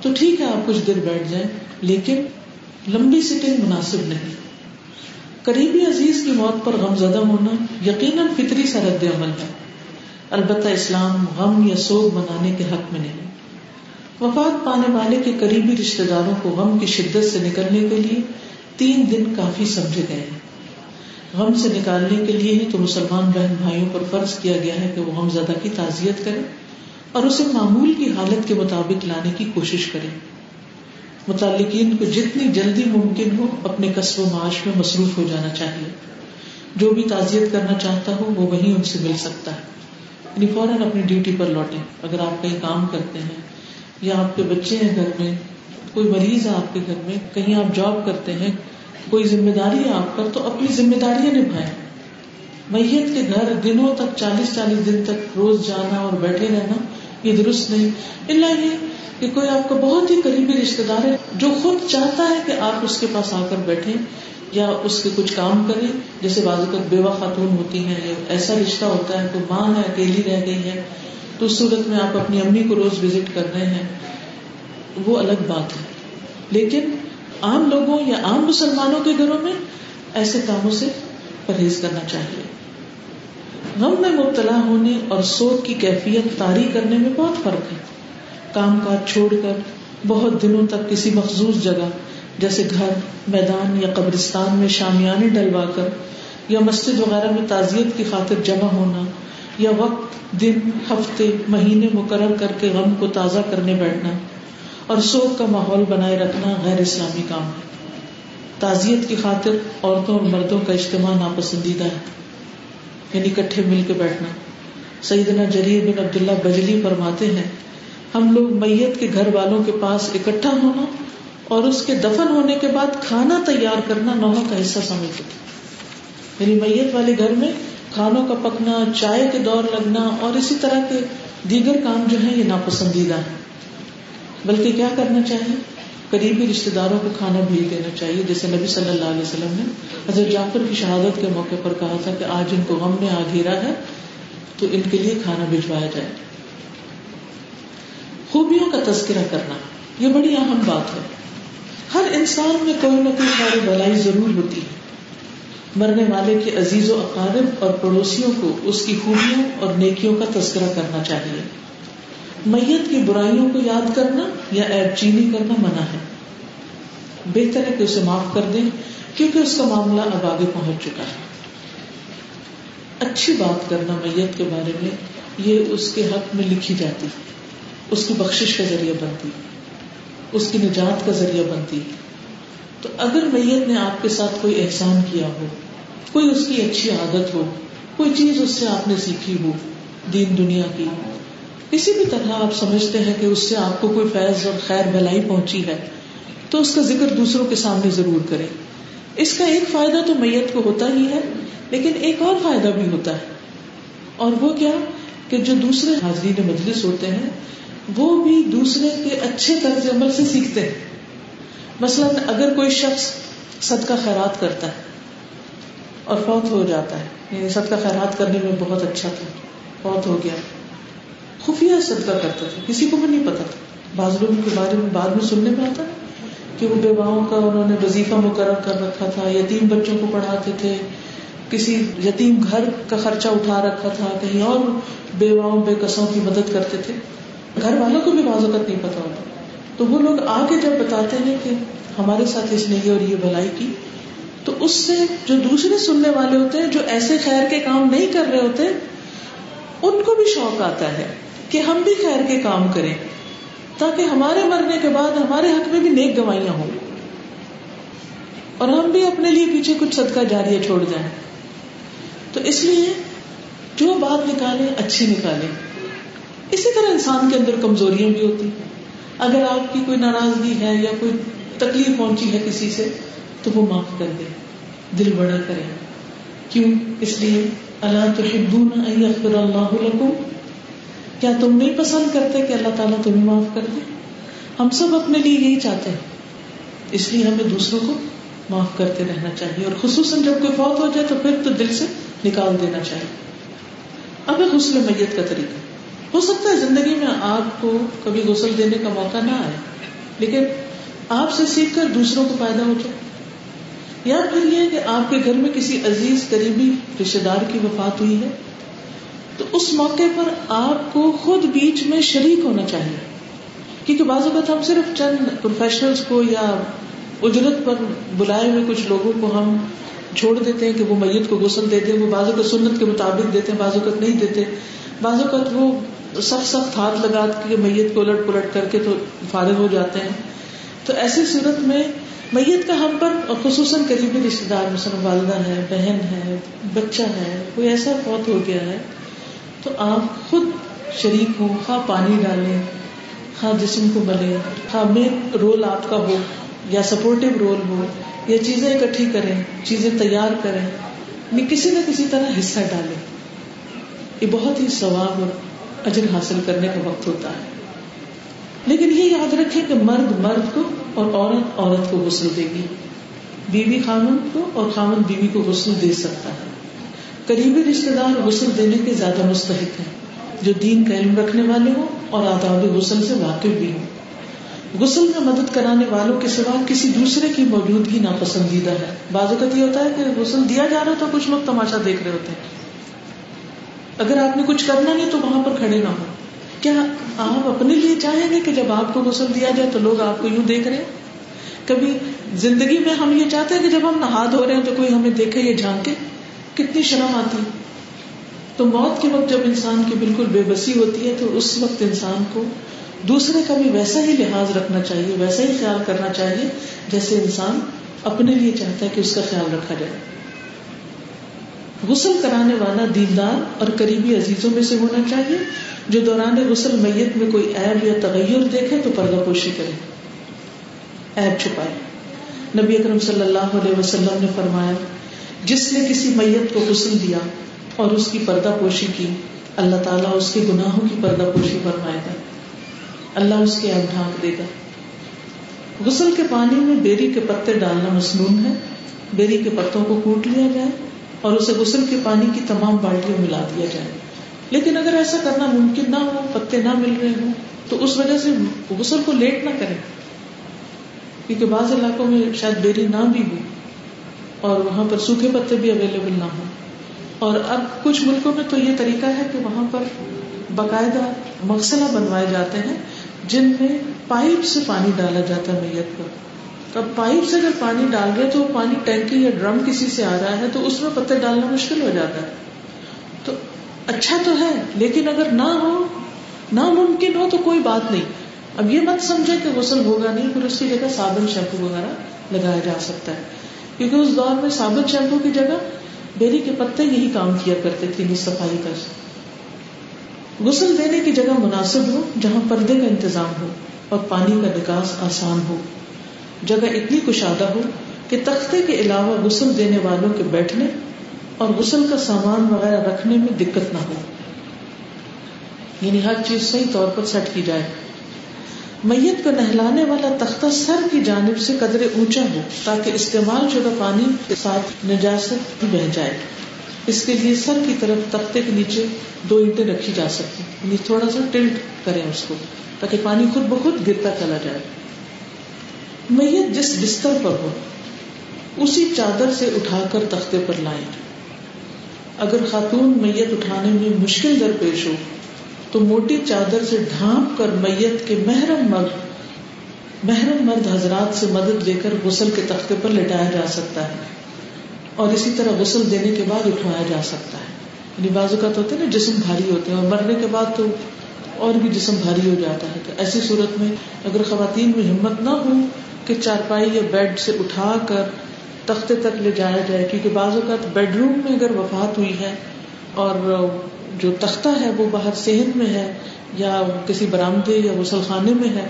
Speaker 1: تو ٹھیک ہے، آپ کچھ دیر بیٹھ جائیں۔ لیکن لمبی سٹنگ مناسب نہیں۔ قریبی عزیز کی موت پر غم زدہ ہونا یقیناً فطری سا رد عمل ہے۔ البتہ اسلام غم یا سوگ منانے کے حق میں نہیں۔ وفات پانے والے کے قریبی رشتے داروں کو غم کی شدت سے نکلنے کے لیے تین دن کافی سمجھے گئے ہیں۔ غم سے نکالنے کے لیے ہی تو مسلمان بہن بھائیوں پر فرض کیا گیا ہے کہ وہ غم زدہ کی تعزیت کرے اور اسے معمول کی حالت کے مطابق لانے کی کوشش کرے متعلقین کو جتنی جلدی ممکن ہو اپنے قصب و معاش میں مصروف ہو جانا چاہیے۔ جو بھی تعزیت کرنا چاہتا ہو وہ وہیں ان سے مل سکتا ہے۔ یعنی فوراً اپنی ڈیوٹی پر لوٹیں۔ اگر آپ کہیں کام کرتے ہیں یا آپ کے بچے ہیں گھر میں، کوئی مریض ہے آپ کے گھر میں، کہیں آپ جاب کرتے ہیں، کوئی ذمہ داری ہے آپ پر، تو اپنی ذمہ داریاں نبھائیں۔ میت کے گھر دنوں تک، چالیس چالیس دن تک روز جانا اور بیٹھے رہنا، یہ درست نہیں۔ اللہ یہ کہ کوئی آپ کا بہت ہی قریبی رشتے دار ہے، جو خود چاہتا ہے کہ آپ اس کے پاس آ کر بیٹھے یا اس کے کچھ کام کریں۔ جیسے بعض اوقات بیوہ خاتون ہوتی ہیں یا ایسا رشتہ ہوتا ہے، کوئی ماں ہے، اکیلی رہ گئی ہے تو اس صورت میں آپ اپنی امی کو روز وزٹ کر رہے ہیں، وہ الگ بات ہے۔ لیکن عام لوگوں یا عام مسلمانوں کے گھروں میں ایسے کاموں سے پرہیز کرنا چاہیے۔ غم میں مبتلا ہونے اور سوگ کی کیفیت تاری کرنے میں بہت فرق ہے۔ کام کاج چھوڑ کر بہت دنوں تک کسی مخصوص جگہ، جیسے گھر، میدان یا قبرستان میں شامیانے ڈلوا کر یا مسجد وغیرہ میں تعزیت کی خاطر جمع ہونا، یا وقت، دن، ہفتے، مہینے مقرر کر کے غم کو تازہ کرنے بیٹھنا اور سوکھ کا ماحول بنائے رکھنا غیر اسلامی کام ہے۔ تعزیت کی خاطر عورتوں اور مردوں کا اجتماع ناپسندیدہ ہے۔ یعنی کٹھے مل کے بیٹھنا۔ سیدنا جریر بن عبداللہ بجلی فرماتے ہیں، ہم لوگ میت کے گھر والوں کے پاس اکٹھا ہونا اور اس کے دفن ہونے کے بعد کھانا تیار کرنا نوحہ کا حصہ سمجھتے تھے یعنی میت والے گھر میں کھانوں کا پکنا، چائے کے دور لگنا اور اسی طرح کے دیگر کام جو ہیں، یہ ناپسندیدہ ہے بلکہ کیا کرنا چاہیے؟ قریبی رشتے داروں کو کھانا بھیج دینا چاہیے، جیسے نبی صلی اللہ علیہ وسلم نے حضرت جعفر کی شہادت کے موقع پر کہا تھا کہ آج ان کو غم نے آ گھیرا ہے، تو ان کے لیے کھانا بھجوایا جائے۔ خوبیوں کا تذکرہ کرنا، یہ بڑی اہم بات ہے۔ ہر انسان میں کوئی نہ کوئی خیر بلائی ضرور ہوتی ہے۔ مرنے والے کے عزیز و اقارب اور پڑوسیوں کو اس کی خوبیوں اور نیکیوں کا تذکرہ کرنا چاہیے۔ میت کی برائیوں کو یاد کرنا یا ایب چینی کرنا منع ہے۔ بہتر ہے کہ اسے معاف کر دیں کیونکہ اس کا معاملہ اب آگے پہنچ چکا ہے۔ اچھی بات کرنا میت کے بارے میں یہ اس کے حق میں لکھی جاتی، اس کی بخش کا ذریعہ بنتی، اس کی نجات کا ذریعہ بنتی۔ تو اگر میت نے آپ کے ساتھ کوئی احسان کیا ہو، کوئی اس کی اچھی عادت ہو، کوئی چیز اس سے آپ نے سیکھی ہو دین دنیا کی، کسی بھی طرح آپ سمجھتے ہیں کہ اس سے آپ کو کوئی فیض اور خیر بلائی پہنچی ہے، تو اس کا ذکر دوسروں کے سامنے ضرور کرے اس کا ایک فائدہ تو میت کو ہوتا ہی ہے، لیکن ایک اور فائدہ بھی ہوتا ہے۔ اور وہ کیا کہ جو دوسرے حاضرین مجلس ہوتے ہیں، وہ بھی دوسرے کے اچھے طرز عمل سے سیکھتے ہیں۔ مثلاً اگر کوئی شخص صدقہ خیرات کرتا ہے اور فوت ہو جاتا ہے یعنی صدقہ خیرات کرنے میں بہت اچھا تھا، فوت ہو گیا، خفیہ صدقہ کرتا تھا، کسی کو بھی نہیں پتا تھا۔ بعض لوگوں کے بارے میں بعد میں سننے میں آتا کہ وہ بیواؤں کا انہوں نے وظیفہ مقرر کر رکھا تھا، یتیم بچوں کو پڑھاتے تھے، کسی یتیم گھر کا خرچہ اٹھا رکھا تھا، کہیں اور بیواؤں، بے قصوں کی مدد کرتے تھے۔ گھر والوں کو بھی بعض اوقات نہیں پتا ہوتا۔ تو وہ لوگ آگے جب بتاتے ہیں کہ ہمارے ساتھ اس نے یہ اور یہ بھلائی کی، تو اس سے جو دوسرے سننے والے ہوتے ہیں، جو ایسے خیر کے کام نہیں کر رہے ہوتے، ان کو بھی شوق آتا ہے کہ ہم بھی خیر کے کام کریں، تاکہ ہمارے مرنے کے بعد ہمارے حق میں بھی نیک گوائیاں ہوں۔ اور ہم بھی اپنے لیے پیچھے کچھ صدقہ جاری چھوڑ جائیں۔ تو اس لیے جو بات نکالے اچھی نکالے اسی طرح انسان کے اندر کمزوریاں بھی ہوتی۔ اگر آپ کی کوئی ناراضگی ہے یا کوئی تکلیف پہنچی ہے کسی سے، تو وہ معاف کر دے دل بڑا کرے کیوں؟ اس لیے اللہ تو اللہ کیا تم نہیں پسند کرتے کہ اللہ تعالیٰ تمہیں معاف کر دے؟ ہم سب اپنے لیے یہی چاہتے ہیں۔ اس لیے ہمیں دوسروں کو معاف کرتے رہنا چاہیے۔ اور خصوصاً جب کوئی فوت ہو جائے تو پھر تو دل سے نکال دینا چاہیے۔ اب غسل میت کا طریقہ۔ ہو سکتا ہے زندگی میں آپ کو کبھی غسل دینے کا موقع نہ آئے، لیکن آپ سے سیکھ کر دوسروں کو فائدہ ہو جائے۔ یا پھر یہ کہ آپ کے گھر میں کسی عزیز قریبی رشتے دار کی وفات ہوئی ہے، تو اس موقع پر آپ کو خود بیچ میں شریک ہونا چاہیے۔ کیونکہ بعض اوقات ہم صرف چند پروفیشنلس کو یا اجرت پر بلائے ہوئے کچھ لوگوں کو ہم چھوڑ دیتے ہیں کہ وہ میت کو غسل دیتے وہ بعض اوقات سنت کے مطابق دیتے ہیں، بعض اوقات نہیں دیتے۔ بعض اوقات وہ سخت سخت ہاتھ لگا کے میت کو الٹ پلٹ کر کے تو فارغ ہو جاتے ہیں۔ تو ایسی صورت میں میت کا ہم پر خصوصاً قریبی رشتے دار مثلاً والدہ ہے، بہن ہے، بچہ ہے، کوئی ایسا فوت ہو گیا ہے۔ تو آپ خود شریک ہو خواہ پانی ڈالیں، خواہ جسم کو ملے خواہ مین رول آپ کا ہو یا سپورٹو رول ہو یا چیزیں اکٹھی کریں، چیزیں تیار کریں کسی نہ کسی طرح حصہ ڈالیں۔ یہ بہت ہی ثواب اور اجر حاصل کرنے کا وقت ہوتا ہے۔ لیکن یہ یاد رکھے کہ مرد مرد کو اور عورت عورت کو غسل دے گی۔ بیوی خامن کو اور خامن بیوی کو غسل دے سکتا ہے۔ قریبی رشتے دار غسل دینے کے زیادہ مستحق ہیں، جو دین کا علم رکھنے والے ہوں اور آداب غسل سے واقف بھی ہوں۔ غسل میں مدد کرانے والوں کے سوا کسی دوسرے کی موجودگی ناپسندیدہ ہے۔ بعض اوقات یہ ہوتا ہے کہ غسل دیا جا رہا تو کچھ لوگ تماشا دیکھ رہے ہوتے ہیں۔ اگر آپ نے کچھ کرنا نہیں تو وہاں پر کھڑے نہ ہو۔ کیا آپ اپنے لیے چاہیں گے کہ جب آپ کو غسل دیا جائے تو لوگ آپ کو یوں دیکھ رہے ہیں؟ کبھی زندگی میں ہم یہ چاہتے ہیں کہ جب ہم نہا دھو رہے ہیں تو کوئی ہمیں دیکھے یہ جھانکے؟ کتنی شرم آتی تو موت کے وقت جب انسان کی بالکل بے بسی ہوتی ہے تو اس وقت انسان کو دوسرے کا بھی ویسا ہی لحاظ رکھنا چاہیے، ویسا ہی خیال کرنا چاہیے جیسے انسان اپنے لیے چاہتا ہے کہ اس کا خیال رکھا جائے۔ غسل کرانے والا دیندار اور قریبی عزیزوں میں سے ہونا چاہیے، جو دوران غسل میت میں کوئی ایب یا تغیر دیکھے تو پردہ پوشی کرے۔ ایب چھپائے۔ نبی اکرم صلی اللہ علیہ وسلم نے فرمایا، جس نے کسی میت کو غسل دیا اور اس کی پردہ پوشی کی، اللہ تعالیٰ اس کے گناہوں کی پردہ پوشی فرمائے گا۔ اللہ اس کے اب ڈھانک دے گا۔ غسل کے پانی میں بیری کے پتے ڈالنا مصنون ہے۔ بیری کے پتوں کو کوٹ لیا جائے۔ اور اسے غسل کے پانی کی تمام بالٹیوں ملا دیا جائے لیکن اگر ایسا کرنا ممکن نہ ہو، پتے نہ مل رہے ہوں، تو اس وجہ سے غسل کو لیٹ نہ کرے کیونکہ بعض علاقوں میں شاید بیری نہ بھی ہو اور وہاں پر سوکھے پتے بھی اویلیبل نہ ہو اور اب کچھ ملکوں میں تو یہ طریقہ ہے کہ وہاں پر باقاعدہ مغسلہ بنوائے جاتے ہیں، جن میں پائپ سے پانی ڈالا جاتا ہے میت پر۔ اب پائپ سے اگر پانی ڈال رہے تو پانی ٹینکی یا ڈرم کسی سے آ رہا ہے تو اس میں پتے ڈالنا مشکل ہو جاتا ہے۔ تو اچھا تو ہے، لیکن اگر نہ ہو، ناممکن ہو تو کوئی بات نہیں۔ اب یہ مت سمجھے کہ غسل ہوگا نہیں، پھر اس کی جگہ صابن شیمپو وغیرہ لگایا جا سکتا ہے۔ کیونکہ اس دور میں صابن شیمپو کی جگہ بیری کے پتے یہی کام کیا کرتے تھے صفائی کا۔ غسل دینے کی جگہ مناسب ہو، جہاں پردے کا انتظام ہو اور پانی کا نکاس آسان ہو۔ جگہ اتنی کشادہ ہو کہ تختے کے علاوہ غسل دینے والوں کے بیٹھنے اور غسل کا سامان وغیرہ رکھنے میں دقت نہ ہو۔ یعنی ہر چیز صحیح طور پر سیٹ کی جائے۔ میت کو نہلانے والا تختہ سر کی جانب سے قدرے اونچا ہو تاکہ استعمال شدہ پانی کے ساتھ نجاست بہ جائے۔ اس کے لیے سر کی طرف تختے کے نیچے دو اینٹیں رکھی جا سکتی یعنی تھوڑا سا ٹلٹ کریں اس کو تاکہ پانی خود بخود گرتا چلا جائے۔ میت جس بستر پر ہو اسی چادر سے اٹھا کر تختے پر لائیں۔ اگر خاتون میت اٹھانے میں مشکل در پیش ہو، تو موٹی چادر سے ڈھانپ کر میت کے محرم مرد محرم مرد حضرات سے مدد لے کر غسل کے تختے پر لٹایا جا سکتا ہے۔ اور اسی طرح غسل دینے کے بعد اٹھوایا جا سکتا ہے۔ یعنی بازو کا تو ہوتا ہے نا، جسم بھاری ہوتے ہیں، اور مرنے کے بعد تو اور بھی جسم بھاری ہو جاتا ہے۔ تو ایسی صورت میں اگر خواتین میں ہمت نہ ہو کہ چارپائی یا بیڈ سے اٹھا کر تختے تک لے جایا جائے، کیونکہ بعض اوقات بیڈ روم میں اگر وفات ہوئی ہے اور جو تختہ ہے وہ باہر صحت میں ہے یا کسی برامدے یا غسل خانے میں ہے،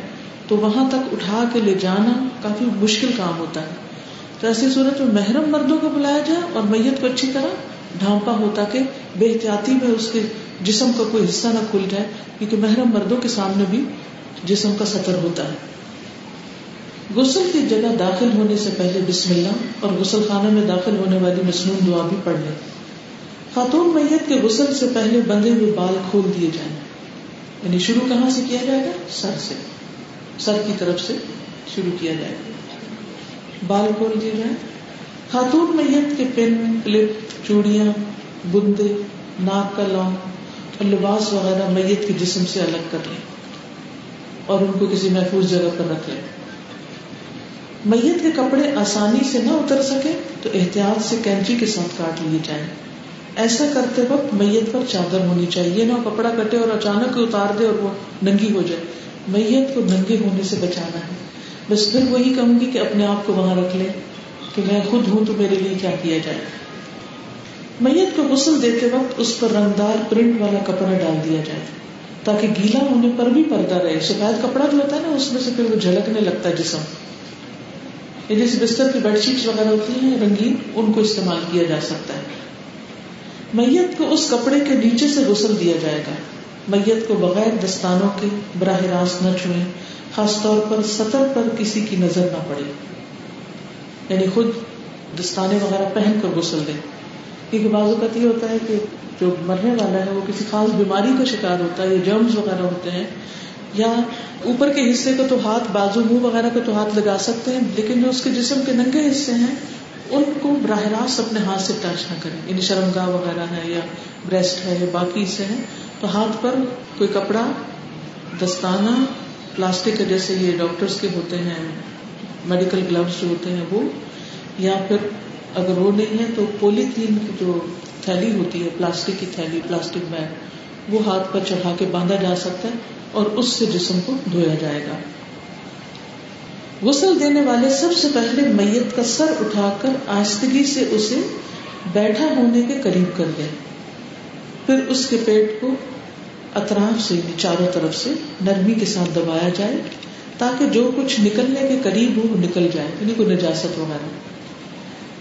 Speaker 1: تو وہاں تک اٹھا کے لے جانا کافی مشکل کام ہوتا ہے۔ تو ایسی صورت میں محرم مردوں کو بلایا جائے اور میت کو اچھی طرح ڈھانپا ہو تاکہ بے احتیاطی میں اس کے جسم کا کوئی حصہ نہ کھل جائے، کیونکہ محرم مردوں کے سامنے بھی جسم کا سطر ہوتا ہے۔ غسل کی جگہ داخل ہونے سے پہلے بسم اللہ اور غسل خانہ میں داخل ہونے والی مصنون دعا بھی پڑھ لیں۔ خاتون میت کے غسل سے پہلے بندے ہوئے بال کھول دیے جائیں۔ یعنی شروع کہاں سے کیا جائے گا؟ سر سے۔ سر کی طرف سے شروع کیا جائے گا۔ بال کھول دیے جائیں۔ خاتون میت کے پن کلپ چوڑیاں، بندے، ناک کا لونگ اور لباس وغیرہ میت کے جسم سے الگ کر لیں۔ اور ان کو کسی محفوظ جگہ پر رکھ لیں۔ میت کے کپڑے آسانی سے نہ اتر سکے تو احتیاط سے کینچی کے ساتھ کاٹ لیے جائیں۔ ایسا کرتے وقت میت پر چادر ہونی چاہیے، نہ کپڑا کٹے اور اچانک اتار دے اور وہ ننگی ہو جائے۔ میت کو ننگے ہونے سے بچانا ہے۔ بس پھر وہی کہوں گی کہ اپنے آپ کو وہاں رکھ لیں کہ میں خود ہوں تو میرے لیے کیا کیا جائے۔ میت کو غسل دیتے وقت اس پر رنگدار پرنٹ والا کپڑا ڈال دیا جائے تاکہ گیلا ہونے پر بھی پردہ رہے۔ سفید کپڑا جو ہوتا ہے نا، اس میں سے پھر وہ جھلکنے لگتا ہے جسم۔ جیسے بستر کی بیڈ شیٹ وغیرہ ہوتی ہیں رنگین، ان کو استعمال کیا جا سکتا ہے۔ میت کو اس کپڑے کے نیچے سے غسل دیا جائے گا۔ میت کو بغیر دستانوں کے براہ راست نہ چھوئیں، خاص طور پر سطر پر کسی کی نظر نہ پڑے۔ یعنی خود دستانے وغیرہ پہن کر غسل دیں کیونکہ بعض اوقات یہ ہوتا ہے کہ جو مرنے والا ہے، وہ کسی خاص بیماری کا شکار ہوتا ہے یا جرمز وغیرہ ہوتے ہیں یا اوپر کے حصے کو تو ہاتھ، بازو، منہ وغیرہ کو تو ہاتھ لگا سکتے ہیں، لیکن جو اس کے جسم کے ننگے حصے ہیں، ان کو براہ راست اپنے ہاتھ سے ٹچ نہ کریں۔ یعنی شرمگاہ وغیرہ ہے یا بریسٹ ہے یا باقی حصے ہیں، تو ہاتھ پر کوئی کپڑا، دستانہ، پلاسٹک کے جیسے یہ ڈاکٹرس کے ہوتے ہیں، میڈیکل گلوز جو ہوتے ہیں وہ، یا پھر اگر وہ نہیں ہے تو پولیتھین کی جو تھیلی ہوتی ہے، پلاسٹک کی تھیلی، پلاسٹک بیگ، وہ ہاتھ پر چڑھا کے باندھا جا سکتا ہے۔ اور اس سے جسم کو دھویا جائے گا۔ غسل دینے والے سب سے پہلے میت کا سر اٹھا کر آہستگی سے اسے بیٹھا ہونے کے قریب کر دیں۔ پھر اس کے پیٹ کو اطراف سے یعنی چاروں طرف سے نرمی کے ساتھ دبایا جائے تاکہ جو کچھ نکلنے کے قریب ہو وہ نکل جائے یعنی کوئی نجاست وغیرہ۔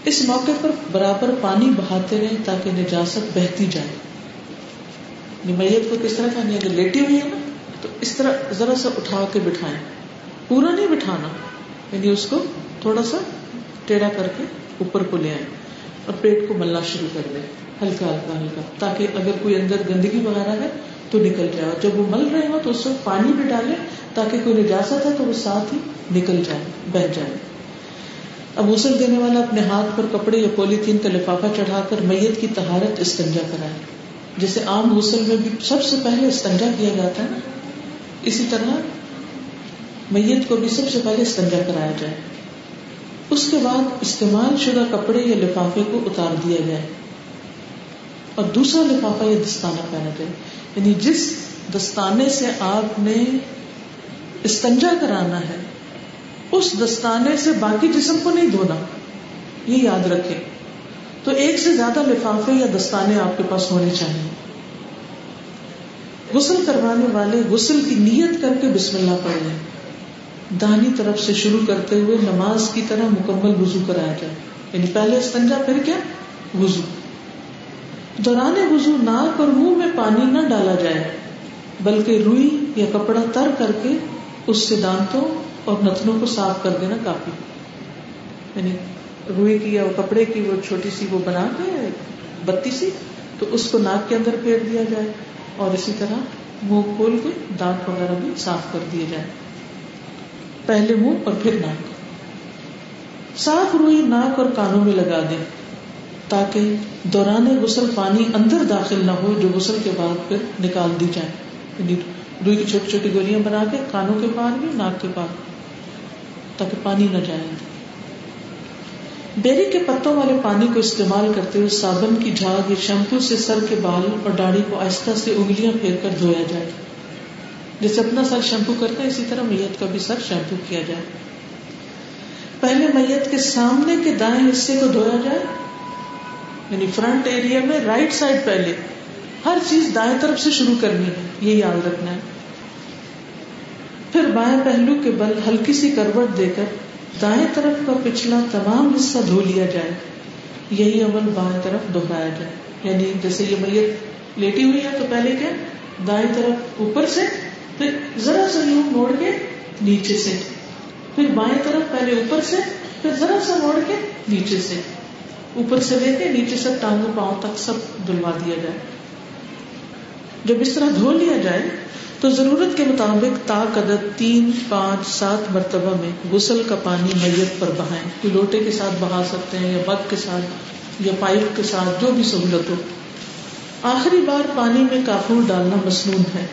Speaker 1: اس موقع پر برابر پانی بہاتے رہے تاکہ نجاست بہتی جائے۔ یعنی میت کو کس طرح کرنی اگر لیٹی ہوئی ہے نا؟ تو اس طرح ذرا سا اٹھا کے بٹھائیں۔ پورا نہیں بٹھانا یعنی اس کو تھوڑا سا ٹیڑھا کر کے اوپر کو لے آئے اور پیٹ کو ملنا شروع کر دیں۔ ہلکا ہلکا ہلکا، تاکہ اگر کوئی اندر گندگی وغیرہ ہے تو نکل جائے اور جب وہ مل رہے ہو تو اس وقت پانی بھی ڈالے تاکہ کوئی نجاست ہے تو وہ ساتھ ہی نکل جائے بہ جائے اب غسل دینے والا اپنے ہاتھ پر کپڑے یا پولیتھین کا لفافہ چڑھا کر میت کی تہارت استنجا کرائے جیسے عام غسل میں بھی سب سے پہلے استنجا کیا جاتا ہے نا اسی طرح میت کو بھی سب سے پہلے استنجا کرایا جائے۔ اس کے بعد استعمال شدہ کپڑے یا لفافے کو اتار دیا جائے۔ اور دوسرا لفافہ یا دستانہ پہنا جائے۔ یعنی جس دستانے سے آپ نے استنجا کرانا ہے، اس دستانے سے باقی جسم کو نہیں دھونا۔ یہ یاد رکھے تو ایک سے زیادہ لفافے یا دستانے آپ کے پاس ہونے چاہیے۔ غسل کروانے والے غسل کی نیت کر کے بسم اللہ پڑھ لیں۔ دانی طرف سے شروع کرتے ہوئے نماز کی طرح مکمل وضو کرایا جائے۔ یعنی پہلے استنجا، پھر کیا؟ وضو۔ دوران وضو ناک اور منہ میں پانی نہ ڈالا جائے، بلکہ روئی یا کپڑا تر کر کے اس سے دانتوں اور نتنوں کو صاف کر دینا کافی۔ یعنی روئی کی یا کپڑے کی وہ چھوٹی سی وہ بنا کے، بتی سی، تو اس کو ناک کے اندر پھیر دیا جائے۔ اور اسی طرح منہ کھول کے دانت وغیرہ بھی صاف کر دیے جائے پہلے منہ اور پھر ناک۔ صاف روئی ناک اور کانوں میں لگا دیں تاکہ دوران غسل پانی اندر داخل نہ ہو، جو غسل کے بعد پھر نکال دی جائے یعنی روئی کی چھوٹی چھوٹی گولیاں بنا کے کانوں کے پار بھی ناک کے پار، تاکہ پانی نہ جائے۔ بیری کے پتوں والے پانی کو استعمال کرتے ہوئے صابن کی جھاگ یا شیمپو سے سر کے بال اور داڑھی کو آہستہ سے انگلیاں پھیر کر دھویا جائے۔ جیسے اپنا سر شیمپو کرتا ہے، اسی طرح میت کا بھی سر شیمپو کیا جائے۔ پہلے میت کے سامنے کے دائیں حصے کو دھویا جائے یعنی فرنٹ ایریا میں رائٹ سائڈ پہلے۔ ہر چیز دائیں طرف سے شروع کرنی ہے، یہ یاد رکھنا ہے۔ پھر بائیں پہلو کے بل ہلکی سی کروٹ دے کر دائیں طرف کا پچھلا تمام حصہ دھو لیا جائے، یہی عمل بائیں طرف دوہرایا جائے۔ یعنی جیسے یہ میت لیٹی ہوئی ہے تو پہلے کیا؟ دائیں طرف اوپر سے، پھر ذرا سا یوں موڑ کے نیچے سے۔ پھر بائیں طرف پہلے اوپر سے، پھر ذرا سا موڑ کے نیچے سے۔ اوپر سے لے کے نیچے سے ٹانگوں، پاؤں تک سب دلوا دیا جائے۔ جب اس طرح دھو لیا جائے تو ضرورت کے مطابق تا قدر تین، پانچ، سات مرتبہ میں غسل کا پانی میت پر بہائیں۔ کوئی لوٹے کے ساتھ بہا سکتے ہیں یا بگ کے ساتھ یا پائپ کے ساتھ، جو بھی سہولت ہو۔ آخری بار پانی میں کافور ڈالنا مصنون ہے۔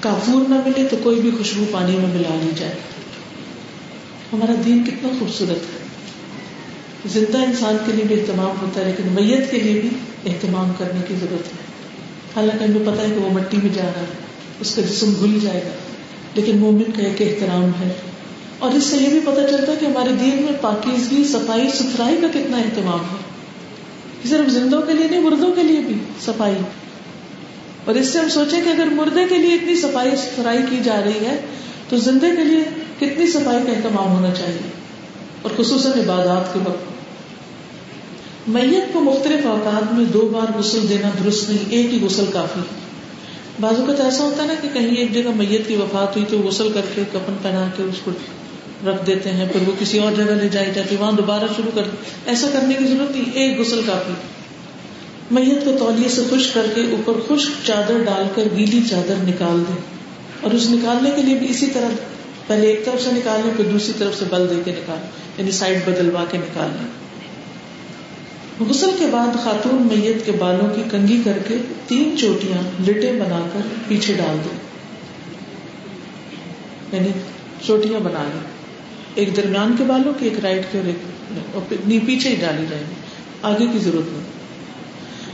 Speaker 1: کافور نہ ملے تو کوئی بھی خوشبو پانی میں ملا لی جائے۔ ہمارا دین کتنا خوبصورت ہے۔ زندہ انسان کے لیے بھی اہتمام ہوتا ہے، لیکن میت کے لیے بھی اہتمام کرنے کی ضرورت ہے۔ حالانکہ ہمیں پتا ہے کہ وہ مٹی میں جا رہا ہے۔ اس کا جسم گل جائے گا۔ لیکن مومن کا ایک احترام ہے۔ اور اس سے یہ بھی پتا چلتا ہے کہ ہمارے دین میں پاکیزگی، صفائی، ستھرائی کا کتنا اہتمام ہے۔ صرف زندوں کے لیے نہیں، مردوں کے لیے بھی صفائی۔ اور اس سے ہم سوچیں کہ اگر مردے کے لیے اتنی صفائی، ستھرائی کی جا رہی ہے، تو زندے کے لیے کتنی صفائی کا اہتمام ہونا چاہیے۔ اور خصوصاً عبادات کے وقت۔ میت کو مختلف اوقات میں دو بار غسل دینا درست نہیں، ایک ہی غسل کافی۔ ہے بازو کا تو ایسا ہوتا ہے نا کہ کہیں ایک جگہ میت کی وفات ہوئی تو غسل کر کے کپن پہنا کے اس کو رکھ دیتے ہیں، پھر وہ کسی اور جگہ لے جائی جاتی، وہاں دوبارہ شروع کر ایسا کرنے کی ضرورت نہیں، ایک غسل کافی۔ میت کو تولیے سے خشک کر کے اوپر خشک چادر ڈال کر گیلی چادر نکال دیں۔ اور اس نکالنے کے لیے بھی اسی طرح پہلے ایک طرف سے نکال لیں، پھر دوسری طرف سے بل دے کے نکال یعنی سائڈ بدلوا کے نکال لیں۔ غسل کے بعد خاتون میت کے بالوں کی کنگھی کر کے تین چوٹیاں لٹے بنا کر پیچھے ڈال دیں یعنی چوٹیاں بنا لیں۔ ایک درمیان کے بالوں کی ایک رائٹ کے اور ایک پیچھے ہی ڈالی جائیں گی۔ آگے کی ضرورت نہیں۔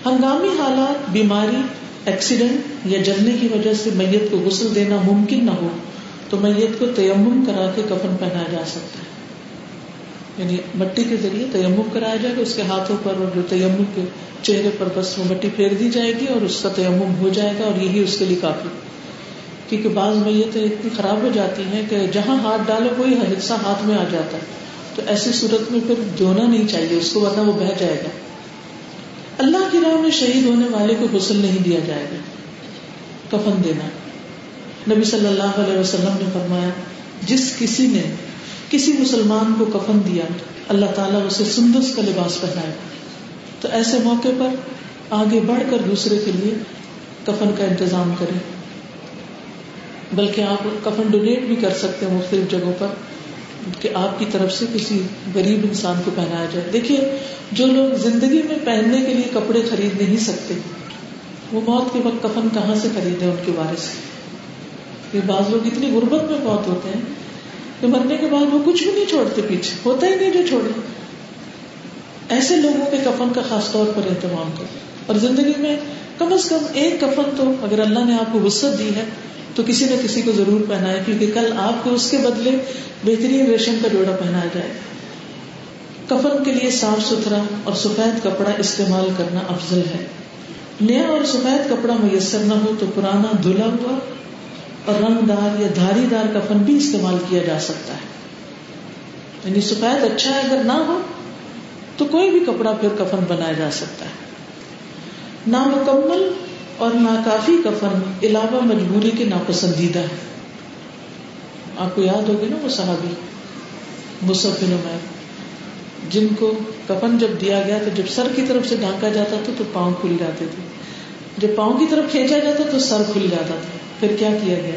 Speaker 1: ہنگامی حالات، بیماری ایکسیڈنٹ یا جلنے کی وجہ سے میت کو غسل دینا ممکن نہ ہو تو میت کو تیمم کرا کے کفن پہنایا جا سکتا ہے۔ یعنی مٹی کے ذریعے تیمم کرایا جائے گا، اس کے ہاتھوں پر اور جو تیمم کے چہرے پر بس وہ مٹی پھیر دی جائے گی اور اس کا تیمم ہو جائے گا اور یہی اس کے لیے کافی۔ کیونکہ بعض میتیں اتنی خراب ہو جاتی ہیں کہ جہاں ہاتھ ڈالو کوئی حصہ ہاتھ میں آ جاتا ہے۔ تو ایسی صورت میں پھر دھونا نہیں چاہیے، اس کو ورنہ وہ بہ جائے گا۔ اللہ کی راہ میں شہید ہونے والے کو غسل نہیں دیا جائے گا۔ کفن دینا۔ نبی صلی اللہ علیہ وسلم نے فرمایا، جس کسی نے کسی مسلمان کو کفن دیا، اللہ تعالیٰ اسے سندس کا لباس پہنائے۔ تو ایسے موقع پر آگے بڑھ کر دوسرے کے لیے کفن کا انتظام کرے بلکہ آپ کفن ڈونیٹ بھی کر سکتے ہیں مختلف جگہوں پر کہ آپ کی طرف سے کسی غریب انسان کو پہنایا جائے۔ دیکھیے، جو لوگ زندگی میں پہننے کے لیے کپڑے خرید نہیں سکتے، وہ موت کے وقت کفن کہاں سے خریدے ان کے بارے سے بعض لوگ اتنی غربت میں بہت ہوتے ہیں کہ مرنے کے بعد وہ کچھ بھی نہیں چھوڑتے پیچھے، ہوتا ہی نہیں جو چھوڑے۔ ایسے لوگوں کے کفن کا خاص طور پر اہتمام کرے اور زندگی میں کم از کم ایک کفن تو اگر اللہ نے آپ کو وسط دی ہے، تو کسی نہ کسی کو ضرور پہنا کیونکہ کل آپ کو اس کے بدلے بہترین ریشم کا جوڑا پہنایا جائے۔ کفن کے لیے صاف ستھرا اور سفید کپڑا استعمال کرنا افضل ہے۔ نیا اور سفید کپڑا میسر نہ ہو تو پرانا دھلا ہوا اور رنگ دار یا دھاری دار کفن بھی استعمال کیا جا سکتا ہے۔ یعنی سفید اچھا ہے اگر نہ ہو، تو کوئی بھی کپڑا پھر کفن بنایا جا سکتا ہے۔ نامکمل اور ناکافی کفن علاوہ مجبوری کے ناپسندیدہ ہے آپ کو یاد ہوگی نا وہ صحابی مصحف عمیر جن کو کفن جب دیا گیا تو جب سر کی طرف سے ڈھانکا جاتا تھا تو پاؤں کھل جاتے تھے۔ جب پاؤں کی طرف کھینچا جاتا تو سر کھل جاتا تھا۔ پھر کیا کیا گیا؟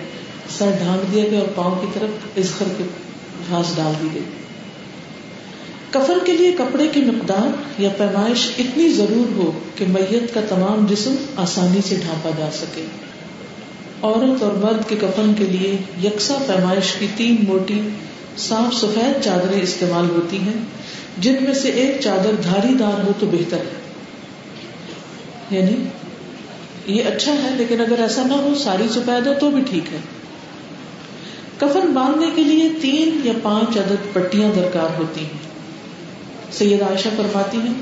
Speaker 1: سر ڈھانک دیا گیا اور پاؤں کی طرف ازخر کے گھاس ڈال دی گئی۔ کفن کے لیے کپڑے کی مقدار یا پیمائش اتنی ضرور ہو کہ میت کا تمام جسم آسانی سے ڈھانپا جا سکے۔ عورت اور مرد کے کفن کے لیے یکساں پیمائش کی تین موٹی صاف سفید چادریں استعمال ہوتی ہیں، جن میں سے ایک چادر دھاری دار ہو تو بہتر ہے۔ یعنی یہ اچھا ہے، لیکن اگر ایسا نہ ہو، ساری سفید ہو تو بھی ٹھیک ہے۔ کفن باندھنے کے لیے تین یا پانچ عدد پٹیاں درکار ہوتی ہیں۔ سید عائشہ فرماتی ہیں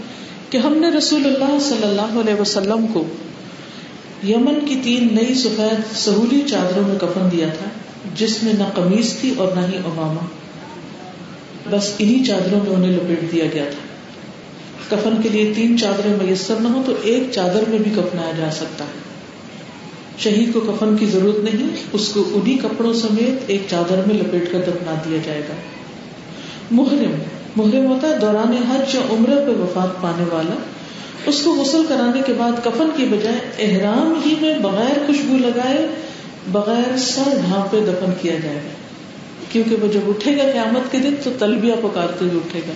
Speaker 1: کہ ہم نے رسول اللہ صلی اللہ علیہ وسلم کو یمن کی تین نئی سفید سہولی چادروں میں کفن دیا تھا، جس میں نہ قمیض تھی اور نہ ہی اماما بس انہی چادروں میں انہیں لپیٹ دیا گیا تھا۔ کفن کے لیے تین چادریں میسر نہ ہو تو ایک چادر میں بھی کفنایا جا سکتا ہے۔ شہید کو کفن کی ضرورت نہیں، اس کو انہی کپڑوں سمیت ایک چادر میں لپیٹ کر دفنا دیا جائے گا۔ محرم محرم ہوتا ہے دوران حج یا عمرہ پہ وفات پانے والا۔ اس کو غسل کرانے کے بعد کفن کی بجائے احرام ہی میں بغیر خوشبو لگائے، بغیر سر ڈھانپے دفن کیا جائے گا۔ کیونکہ وہ جب اٹھے گا قیامت کے دن تو تلبیہ پکارتے ہوئے اٹھے گا۔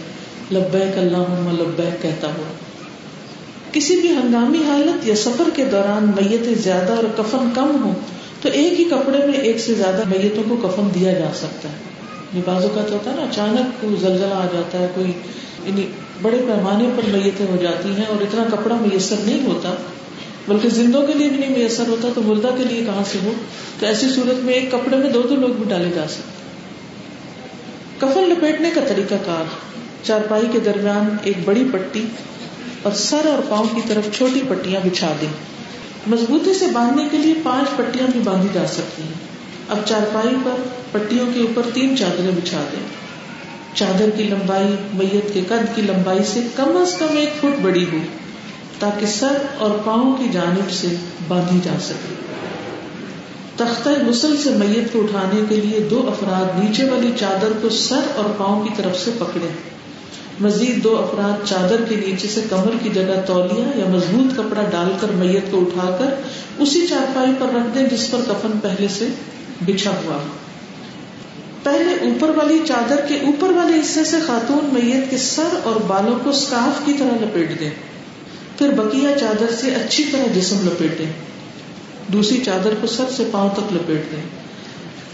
Speaker 1: لبیک اللہ لبیک کہتا ہوا۔ کسی بھی ہنگامی حالت یا سفر کے دوران میتیں زیادہ اور کفن کم ہو تو ایک ہی کپڑے میں ایک سے زیادہ میتوں کو کفن دیا جا سکتا ہے۔ یہ بازو کا تو ہوتا ہے نا، اچانک کوئی زلزلہ آ جاتا ہے، کوئی یعنی بڑے پیمانے پر میتیں ہو جاتی ہیں اور اتنا کپڑا میسر نہیں ہوتا، بلکہ زندوں کے لیے بھی نہیں میسر ہوتا، تو مردہ کے لیے کہاں سے ہو؟ تو ایسی صورت میں ایک کپڑے میں دو دو لوگ بھی ڈالے جا سکتے کفن لپیٹنے کا طریقہ کار۔ چارپائی کے درمیان ایک بڑی پٹی اور سر اور پاؤں کی طرف چھوٹی پٹیاں بچھا دیں۔ مضبوطی سے باندھنے کے لیے پانچ پٹیاں بھی باندھی جا سکتی ہیں۔ اب چارپائی پر پٹیوں کے اوپر تین چادریں بچھا دیں۔ چادر کی لمبائی، میت کے قد کی لمبائی سے کم از کم ایک فٹ بڑی ہو، تاکہ سر اور پاؤں کی جانب سے باندھی جا سکے۔ تختہ غسل سے میت کو اٹھانے کے لیے دو افراد نیچے والی چادر کو سر اور پاؤں کی طرف سے پکڑے مزید دو افراد چادر کے نیچے سے کمر کی جگہ تولیا یا مضبوط کپڑا ڈال کر میت کو اٹھا کر اسی چارپائی پر رکھ دیں جس پر کفن پہلے سے بچھا ہوا پہلے اوپر والی چادر کے اوپر والے حصے سے خاتون میت کے سر اور بالوں کو اسکارف کی طرح لپیٹ دیں۔ پھر بکیا چادر سے اچھی طرح جسم لپیٹے دوسری چادر کو سر سے پاؤں تک لپیٹ دیں۔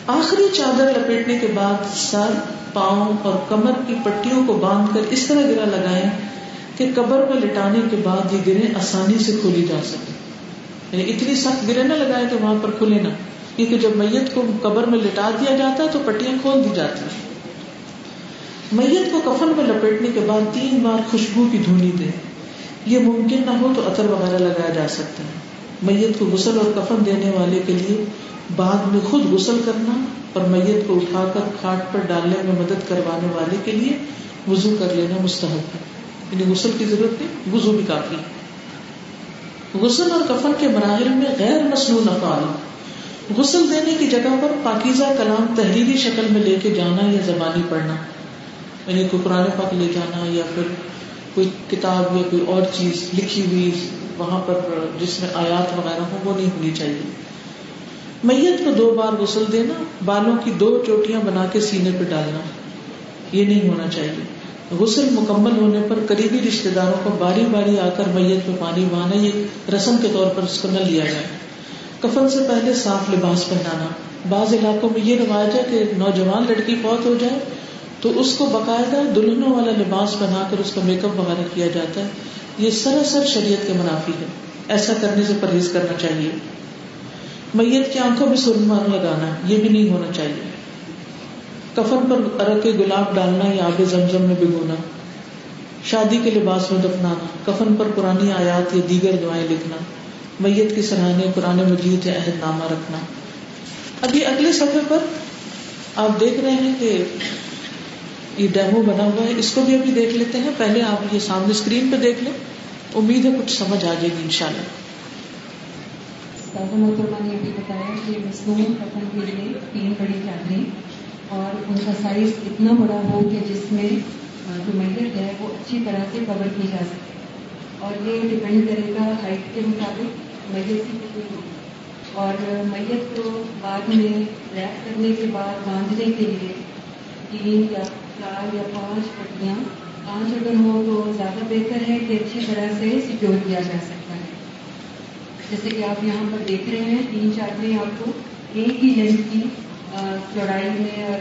Speaker 1: آخری چادر لپیٹنے کے بعد سر، پاؤں اور کمر کی پٹیوں کو باندھ کر اس طرح گرا لگائیں کہ قبر میں لٹانے کے بعد یہ گرے آسانی سے کھولی جا سکے۔ یعنی اتنی سخت گرے نہ لگائے کہ وہاں پر کھلے نہ، کیونکہ جب میت کو قبر میں لٹا دیا جاتا ہے تو پٹیاں کھول دی جاتی ہیں۔ میت کو کفن میں لپیٹنے کے بعد تین بار خوشبو کی دھونی دے یہ ممکن نہ ہو تو عطر وغیرہ لگایا جا سکتا ہے۔ میت کو غسل اور کفن دینے والے کے لیے بعد میں خود غسل کرنا اور میت کو اٹھا کر کھاٹ پر ڈالنے میں مدد کروانے والے کے لیے وضو کر لینا مستحب ہے۔ یعنی غسل کی ضرورت نہیں، وضو بھی کافی غسل اور کفن کے مراحل میں غیر مصنوع افعال۔ غسل دینے کی جگہ پر پاکیزہ کلام تحریری شکل میں لے کے جانا یا زبانی پڑھنا۔ یعنی کوئی قرآن پاک لے جانا یا پھر کوئی کتاب یا کوئی اور چیز لکھی ہوئی وہاں پر جس میں آیات وغیرہ ہو وہ نہیں ہونی چاہیے۔ میت کو دو بار غسل دینا، بالوں کی دو چوٹیاں بنا کے سینے پہ ڈالنا، یہ نہیں ہونا چاہیے۔ غسل مکمل ہونے پر قریبی رشتے داروں کو باری باری آ کر میت میں پانی بہانا، یہ رسم کے طور پر اس کو نہ لیا جائے۔ کفن سے پہلے صاف لباس پہنانا۔ بعض علاقوں میں یہ رواج ہے کہ نوجوان لڑکی فوت ہو جائے تو اس کو باقاعدہ دلہنوں والا لباس بنا کر اس کا میک اپ وغیرہ کیا جاتا ہے۔ یہ سراسر شریعت کے منافی ہے۔ ایسا کرنے سے پرہیز کرنا چاہیے۔ میت کی آنکھوں میں سرما لگانا، یہ بھی نہیں ہونا چاہیے۔ کفن پر ارک کے گلاب ڈالنا یا آب زمزم میں بگونا شادی کے لباس میں دفنانا، کفن پر پرانی آیات یا دیگر دعائیں لکھنا۔ میت کی سراہنے قرآن مجید یا عہد نامہ رکھنا۔ ابھی اگلے سفر پر آپ دیکھ رہے ہیں کہ یہ ڈیمو بنا ہوا ہے، اس کو بھی ابھی دیکھ لیتے ہیں۔ پہلے آپ یہ سامنے اسکرین پہ دیکھ لیں۔ امید ہے کچھ سمجھ آ جائے گی ان شاء اللہ
Speaker 2: محترمہ نے ابھی بتایا کہ مصنوع کفن کے لیے تین بڑی چادریں اور ان کا سائز اتنا بڑا ہو کہ جس میں جو میت ہے، وہ اچھی طرح سے کور کی جا سکے۔ اور یہ ڈپینڈ کرے گا ہائٹ کے مطابق میت کی کتنی اور میت کو بعد میں ریپ کرنے کے بعد باندھنے کے لیے تین یا چار یا پانچ پٹیاں۔ پانچ اگر ہو تو زیادہ بہتر ہے کہ اچھی طرح سے سیکور کیا جا سکتا ہے۔ جیسے کہ آپ یہاں پر دیکھ رہے ہیں، تین چادریں آپ کو ایک ہی لینتھ کی چوڑائی میں اور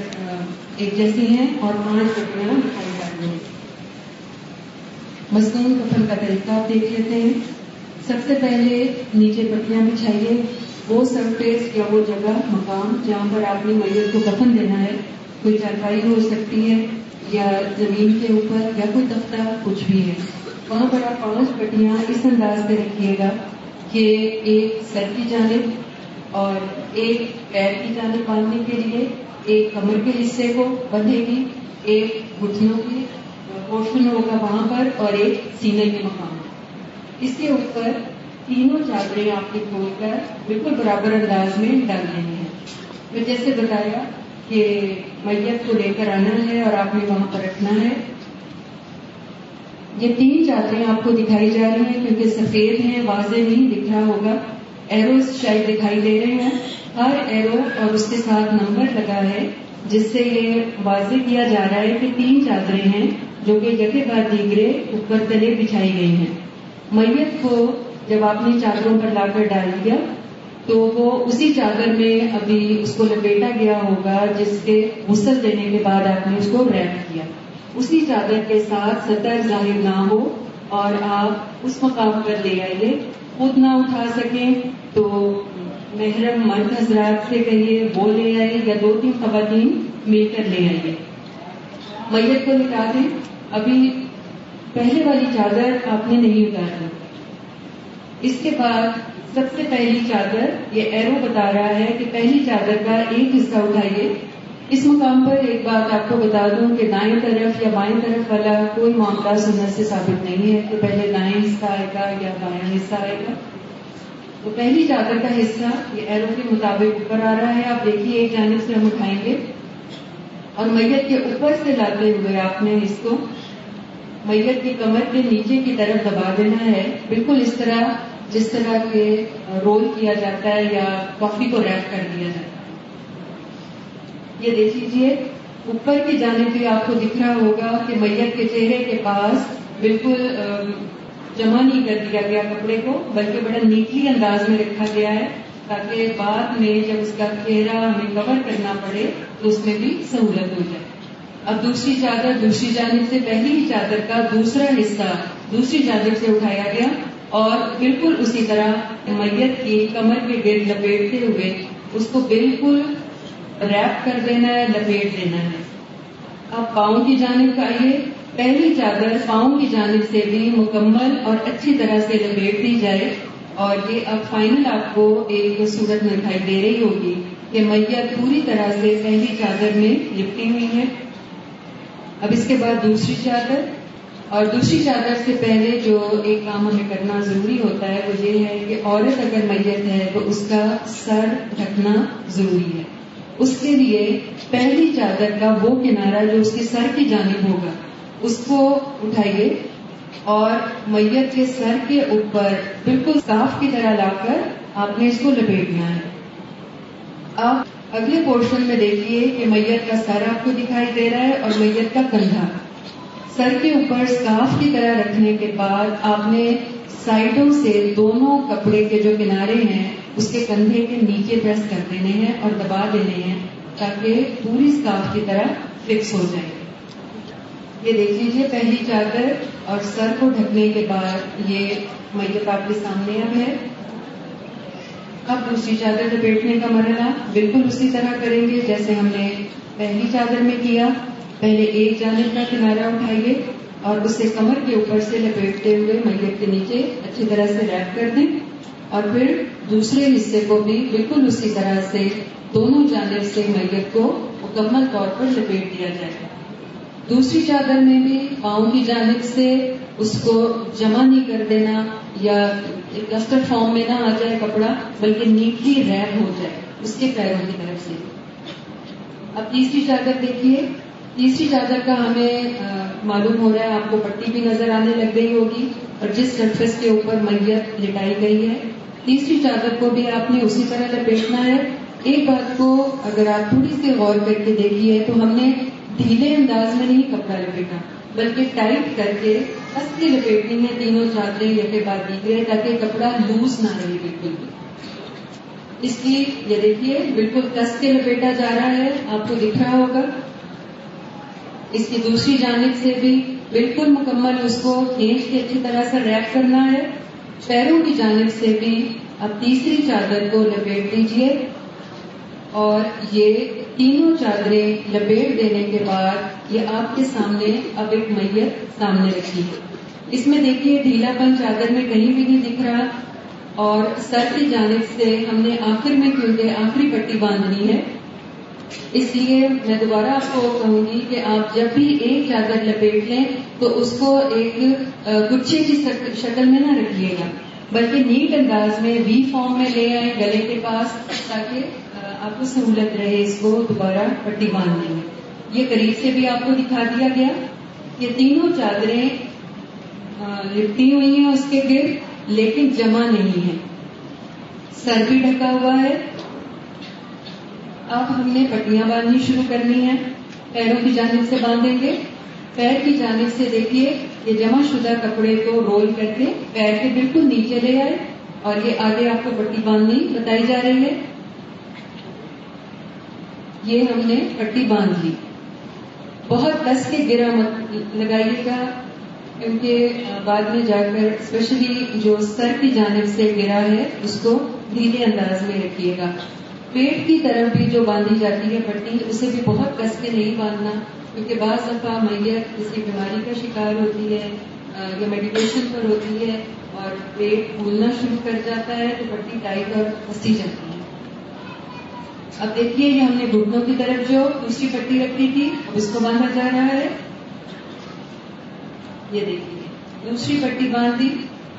Speaker 2: ایک جیسی ہیں اور پانچ پٹیاں دکھائی جاتی ہیں۔ مصنوع کفن کا طریقہ آپ دیکھ لیتے ہیں۔ سب سے پہلے نیچے پٹیاں بچھائیے۔ وہ سرفیس یا وہ جگہ، مقام جہاں پر آپ نے میت کو کفن دینا ہے کوئی چارپائی ہو سکتی ہے یا زمین کے اوپر یا کوئی تختہ، کچھ بھی ہے۔ وہاں پر آپ پانچ پٹیاں اس انداز سے رکھیے گا کہ ایک سر کی جانب اور ایک پیر کی جانب باندھنے کے لیے، ایک کمر کے حصے کو بندھے گی، ایک گھٹنوں کی پورشن ہوگا وہاں پر اور ایک سینے کے مقام اس کے اوپر تینوں چادریں آپ کے کھول کر بالکل برابر انداز میں ڈال دینی ہے میں جیسے بتایا کہ میت کو لے کر آنا ہے اور آپ نے وہاں پر رکھنا ہے۔ یہ تین چادریں آپ کو دکھائی جا رہی ہیں کیونکہ سفید ہیں، واضح نہیں دکھ رہا ہوگا۔ ایروز شاید دکھائی دے رہے ہیں۔ ہر ایرو اور اس کے ساتھ نمبر لگا ہے، جس سے یہ واضح کیا جا رہا ہے کہ تین چادریں ہیں جو کہ جگہ بعد دیگرے اوپر تلے بچھائی گئی ہیں۔ میت کو جب آپ نے چادروں پر لا کر ڈال دیا تو وہ اسی چادر میں ابھی اس کو لپیٹا گیا ہوگا، جس کے غسل دینے کے بعد آپ نے اس کو ریپ کیا۔ اسی چادر کے ساتھ سطر ظاہر نہ ہو اور آپ اس مقام پر لے آئیے۔ خود نہ اٹھا سکیں تو محرم مرد حضرات سے کہیے، وہ لے آئے یا دو تین خواتین مل کر لے آئیے۔ میت کو نکال دیں۔ ابھی پہلے والی چادر آپ نے نہیں اتارنا اس کے بعد سب سے پہلی چادر، یہ ایرو بتا رہا ہے کہ پہلی چادر کا ایک حصہ اٹھائیے۔ اس مقام پر ایک بات آپ کو بتا دوں کہ دائیں طرف یا بائیں طرف والا کوئی معاملہ سنت سے ثابت نہیں ہے۔ کہ پہلے دائیں حصہ آئے گا یا بائیں حصہ آئے گا؟ تو پہلی چادر کا حصہ یہ ایرو کے مطابق اوپر آ رہا ہے۔ آپ دیکھیے، ایک جانب سے ہم اٹھائیں گے۔ اور میت کے اوپر سے لاتے ہوئے آپ نے اس کو میت کی کمر کے نیچے کی طرف دبا دینا ہے۔ بالکل اس طرح جس طرح کے رول کیا جاتا ہے یا کافی کو ریپ کر دیا جاتا ہے۔ یہ دیکھ لیجیے اوپر کی جانب بھی آپ کو دکھ رہا ہوگا کہ میت کے چہرے کے پاس بالکل جمع نہیں کر دیا گیا کپڑے کو، بلکہ بڑا نیٹلی انداز میں رکھا گیا ہے تاکہ بعد میں جب اس کا چہرہ ہمیں کور کرنا پڑے تو اس میں بھی سہولت ہو جائے۔ اب دوسری چادر دوسری جانب سے پہلی ہی چادر کا دوسرا حصہ دوسری جانب سے اٹھایا گیا۔ اور بالکل اسی طرح میت کی کمر کے گرد لپیٹتے ہوئے اس کو بالکل ریپ کر دینا ہے، لپیٹ دینا ہے۔ اب پاؤں کی جانب کا آئیے پہلی چادر پاؤں کی جانب سے بھی مکمل اور اچھی طرح سے لپیٹ دی جائے اور یہ اب فائنل آپ کو ایک صورت میں دکھائی دے رہی ہوگی کہ میت پوری طرح سے پہلی چادر میں لپٹی ہوئی ہے۔ اب اس کے بعد دوسری چادر۔ اور دوسری چادر سے پہلے جو ایک کام ہمیں کرنا ضروری ہوتا ہے وہ یہ ہے کہ عورت اگر میت ہے تو اس کا سر ڈھکنا ضروری ہے۔ اس کے لیے پہلی چادر کا وہ کنارہ جو اس کے سر کی جانب ہوگا، اس کو اٹھائیے اور میت کے سر کے اوپر بالکل صاف کی طرح لا کر آپ نے اس کو لپیٹنا ہے۔ آپ اگلے پورشن میں دیکھیے کہ میت کا سر آپ کو دکھائی دے رہا ہے اور میت کا کندھا۔ سر کے اوپر اسکارف کی طرح رکھنے کے بعد آپ نے سائڈوں سے دونوں کپڑے کے جو کنارے ہیں، اس کے کندھے کے نیچے پریس کر دینے ہیں اور دبا دینے ہیں تاکہ پوری اسکارف کی طرح فکس ہو جائے۔ یہ دیکھ لیجیے پہلی چادر اور سر کو ڈھکنے کے بعد یہ میت آپ کے سامنے اب ہے۔ اب دوسری چادر لپیٹنے کا مرحلہ بالکل اسی طرح کریں گے جیسے ہم نے پہلی چادر میں کیا۔ پہلے ایک جانب کا کنارا اٹھائیے اور اسے کمر کے اوپر سے لپیٹتے ہوئے میت کے نیچے اچھی طرح سے ریپ کر دیں اور پھر دوسرے حصے کو بھی بالکل اسی طرح سے دونوں جانب سے میت کو مکمل طور پر لپیٹ دیا جائے۔ دوسری چادر میں بھی پاؤں کی جانب سے اس کو جمع نہیں کر دینا یا کسٹر فارم میں نہ آ جائے کپڑا، بلکہ نیٹلی ریپ ہو جائے اس کے پیروں کی طرف سے۔ اب تیسری چادر دیکھیے۔ تیسری چادر کا ہمیں معلوم ہو رہا ہے، آپ کو پٹی بھی نظر آنے لگ گئی ہوگی اور جس سرفس کے اوپر میت لٹائی گئی ہے۔ تیسری چادر کو بھی آپ نے اسی طرح لپیٹنا ہے۔ ایک بات کو اگر آپ تھوڑی سی غور کر کے دیکھیے تو ہم نے ڈھیلے انداز میں نہیں کپڑا لپیٹا، بلکہ ٹائٹ کر کے ہس لپیٹنی ہے تینوں چادریں یا کے بعد دیکھ تاکہ کپڑا لوز نہ رہے بالکل بھی۔ اس کی یہ دیکھیے، بالکل کس کے لپیٹا جا رہا ہے۔ آپ کو دکھ رہا ہوگا۔ اس کی دوسری جانب سے بھی بالکل مکمل اس کو کھینچ کے اچھی طرح سے ریپ کرنا ہے۔ پیروں کی جانب سے بھی اب تیسری چادر کو لپیٹ دیجیے اور یہ تینوں چادریں لپیٹ دینے کے بعد یہ آپ کے سامنے اب ایک میت سامنے رکھی۔ ہے اس میں دیکھیے ڈھیلا پن چادر میں کہیں بھی نہیں دکھ رہا۔ اور سر کی جانب سے ہم نے آخر میں کیونکہ آخری پٹی باندھنی ہے۔ اس لیے میں دوبارہ آپ کو کہوں گی کہ آپ جب بھی ایک چادر لپیٹ لیں تو اس کو ایک گچھے کی شکل میں نہ رکھیے گا۔ بلکہ نیٹ انداز میں وی فارم میں لے آئیں گلے کے پاس تاکہ آپ کو سہولت رہے اس کو دوبارہ پٹی باندھنے میں۔ یہ قریب سے بھی آپ کو دکھا دیا گیا یہ تینوں چادریں لپٹی ہوئی ہیں اس کے گرد، لیکن جمع نہیں ہے سر بھی ڈھکا ہوا ہے۔ اب ہم نے پٹیاں باندھنی شروع کرنی ہے پیروں کی جانب سے باندھیں گے۔ پیر کی جانب سے دیکھیے یہ جمع شدہ کپڑے کو رول کر کے پیر کے بالکل نیچے لے آئے اور یہ آگے آپ کو پٹی باندھنی بتائی جا رہی ہے۔ یہ ہم نے پٹی باندھ لی۔ بہت کس کے گرا مت لگائیے گا، کیونکہ بعد میں جا کر اسپیشلی جو سر کی جانب سے گرا ہے، اس کو دھیرے انداز میں رکھیے گا۔ پیٹ کی طرف بھی جو باندھی جاتی ہے پٹی، اسے بھی بہت کس کے نہیں باندھنا۔ کیونکہ بعض دفعہ میت کسی بیماری کا شکار ہوتی ہے یا میڈیکیشن پر ہوتی ہے اور پیٹ پھولنا شروع کر جاتا ہے تو پٹی ٹائٹ اور پھنسی جاتی ہے۔ اب دیکھیے، یہ ہم نے گھٹنوں کی طرف جو دوسری پٹی رکھی تھی، اب اس کو باندھا جا رہا ہے۔ یہ دیکھیے، دوسری پٹی باندھی۔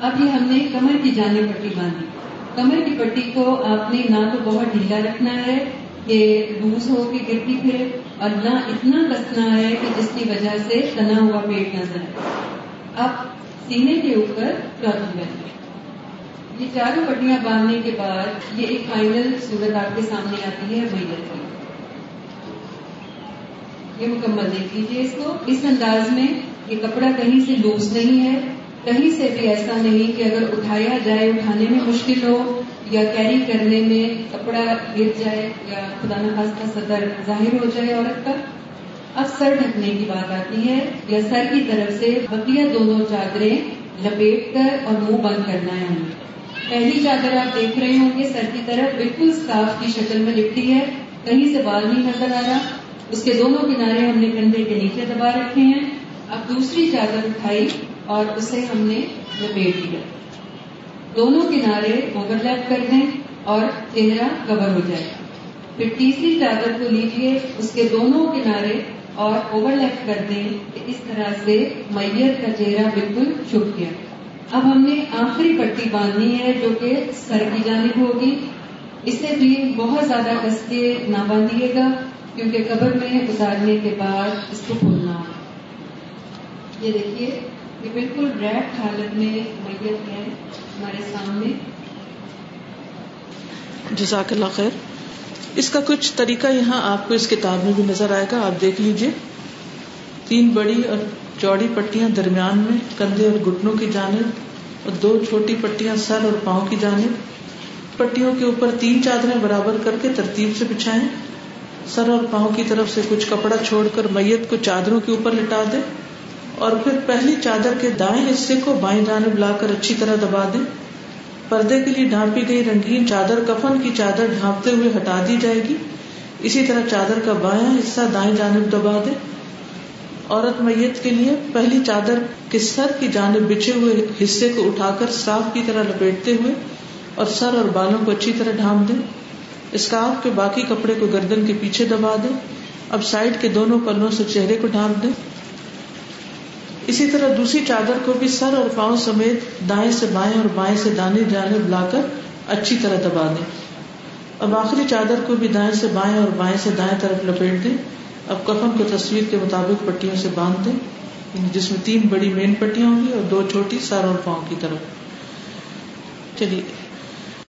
Speaker 2: اب یہ ہم نے کمر کی جانے پٹی باندھی۔ کمر کی پٹی کو آپ نے نہ تو بہت ڈھیلا رکھنا ہے کہ لوز ہو کے گرتی پھر اور نہ اتنا کسنا ہے کہ جس کی وجہ سے تنا ہوا پیٹ نظر آئے اب سینے کے اوپر چوتھی یہ چاروں پٹیاں باندھنے کے بعد یہ ایک فائنل صورت آپ کے سامنے آتی ہے میت کی یہ مکمل دیکھ لیجیے اس کو۔ اس انداز میں یہ کپڑا کہیں سے لوز نہیں ہے۔ کہیں سے بھی ایسا نہیں کہ اگر اٹھایا جائے، اٹھانے میں مشکل ہو یا کیری کرنے میں کپڑا گر جائے یا خدا نخواستہ صدر ظاہر ہو جائے عورت کا اب سر ڈھکنے کی بات آتی ہے یا سر کی طرف سے بقیہ دونوں چادریں لپیٹ کر اور منہ بند کرنا ہے۔ ہمیں پہلی چادر آپ دیکھ رہے ہوں گے سر کی طرف بالکل اسکارف کی شکل میں لپٹی ہے۔ کہیں سے بال نہیں نظر آ رہا۔ اس کے دونوں کنارے ہم نے کندھے کے نیچے دبا رکھے ہیں۔ اب دوسری چادر اٹھائی۔ اور اسے ہم نے لپیٹ دیا۔ دونوں کنارے اوور لیپ کر دیں اور چہرہ کور ہو جائے۔ پھر تیسری چادر کو لیجیے اس کے دونوں کنارے اور اوور لیپ کر دیں اس طرح سے میت کا چہرہ بالکل چھپ گیا۔ اب ہم نے آخری پٹی باندھنی ہے جو کہ سر کی جانب ہوگی۔ اسے بھی بہت زیادہ کس کے نہ باندھیے گا، کیونکہ قبر میں اتارنے کے بعد اس کو کھولنا۔ یہ دیکھیے۔ یہ بالکل ریڈ حالت میں میت ہے ہمارے سامنے۔
Speaker 1: جزاک اللہ خیر۔ اس کا کچھ طریقہ یہاں آپ کو اس کتاب میں بھی نظر آئے گا، آپ دیکھ لیجیے۔ تین بڑی اور چوڑی پٹیاں درمیان میں، کندھے اور گٹنوں کی جانب، اور دو چھوٹی پٹیاں سر اور پاؤں کی جانب۔ پٹیوں کے اوپر تین چادریں برابر کر کے ترتیب سے بچھائیں۔ سر اور پاؤں کی طرف سے کچھ کپڑا چھوڑ کر میت کو چادروں کے اوپر لٹا دیں۔ اور پھر پہلی چادر کے دائیں حصے کو بائیں جانب لا کر اچھی طرح دبا دیں۔ پردے کے لیے ڈھانپی گئی رنگین چادر کفن کی چادر ڈھانپتے ہوئے ہٹا دی جائے گی۔ اسی طرح چادر کا بایاں حصہ دائیں جانب دبا دے عورت میت کے لیے پہلی چادر کے سر کی جانب بچھے ہوئے حصے کو اٹھا کر صاف کی طرح لپیٹتے ہوئے اور سر اور بالوں کو اچھی طرح ڈھانپ دیں۔ اسکارف کے باقی کپڑے کو گردن کے پیچھے دبا دیں۔ اب سائڈ کے دونوں پلوں سے چہرے کو ڈھانپ دیں۔ اسی طرح دوسری چادر کو بھی سر اور پاؤں سمیت دائیں سے بائیں اور بائیں سے دانے جانب لا کر اچھی طرح دبا دیں۔ اب آخری چادر کو بھی دائیں سے بائیں اور بائیں سے دائیں طرف لپیٹ دیں۔ اب کفن کو تصویر کے مطابق پٹیوں سے باندھ دیں۔ یعنی جس میں تین بڑی مین پٹیاں ہوں گی اور دو چھوٹی سر اور پاؤں کی طرف۔ چلیے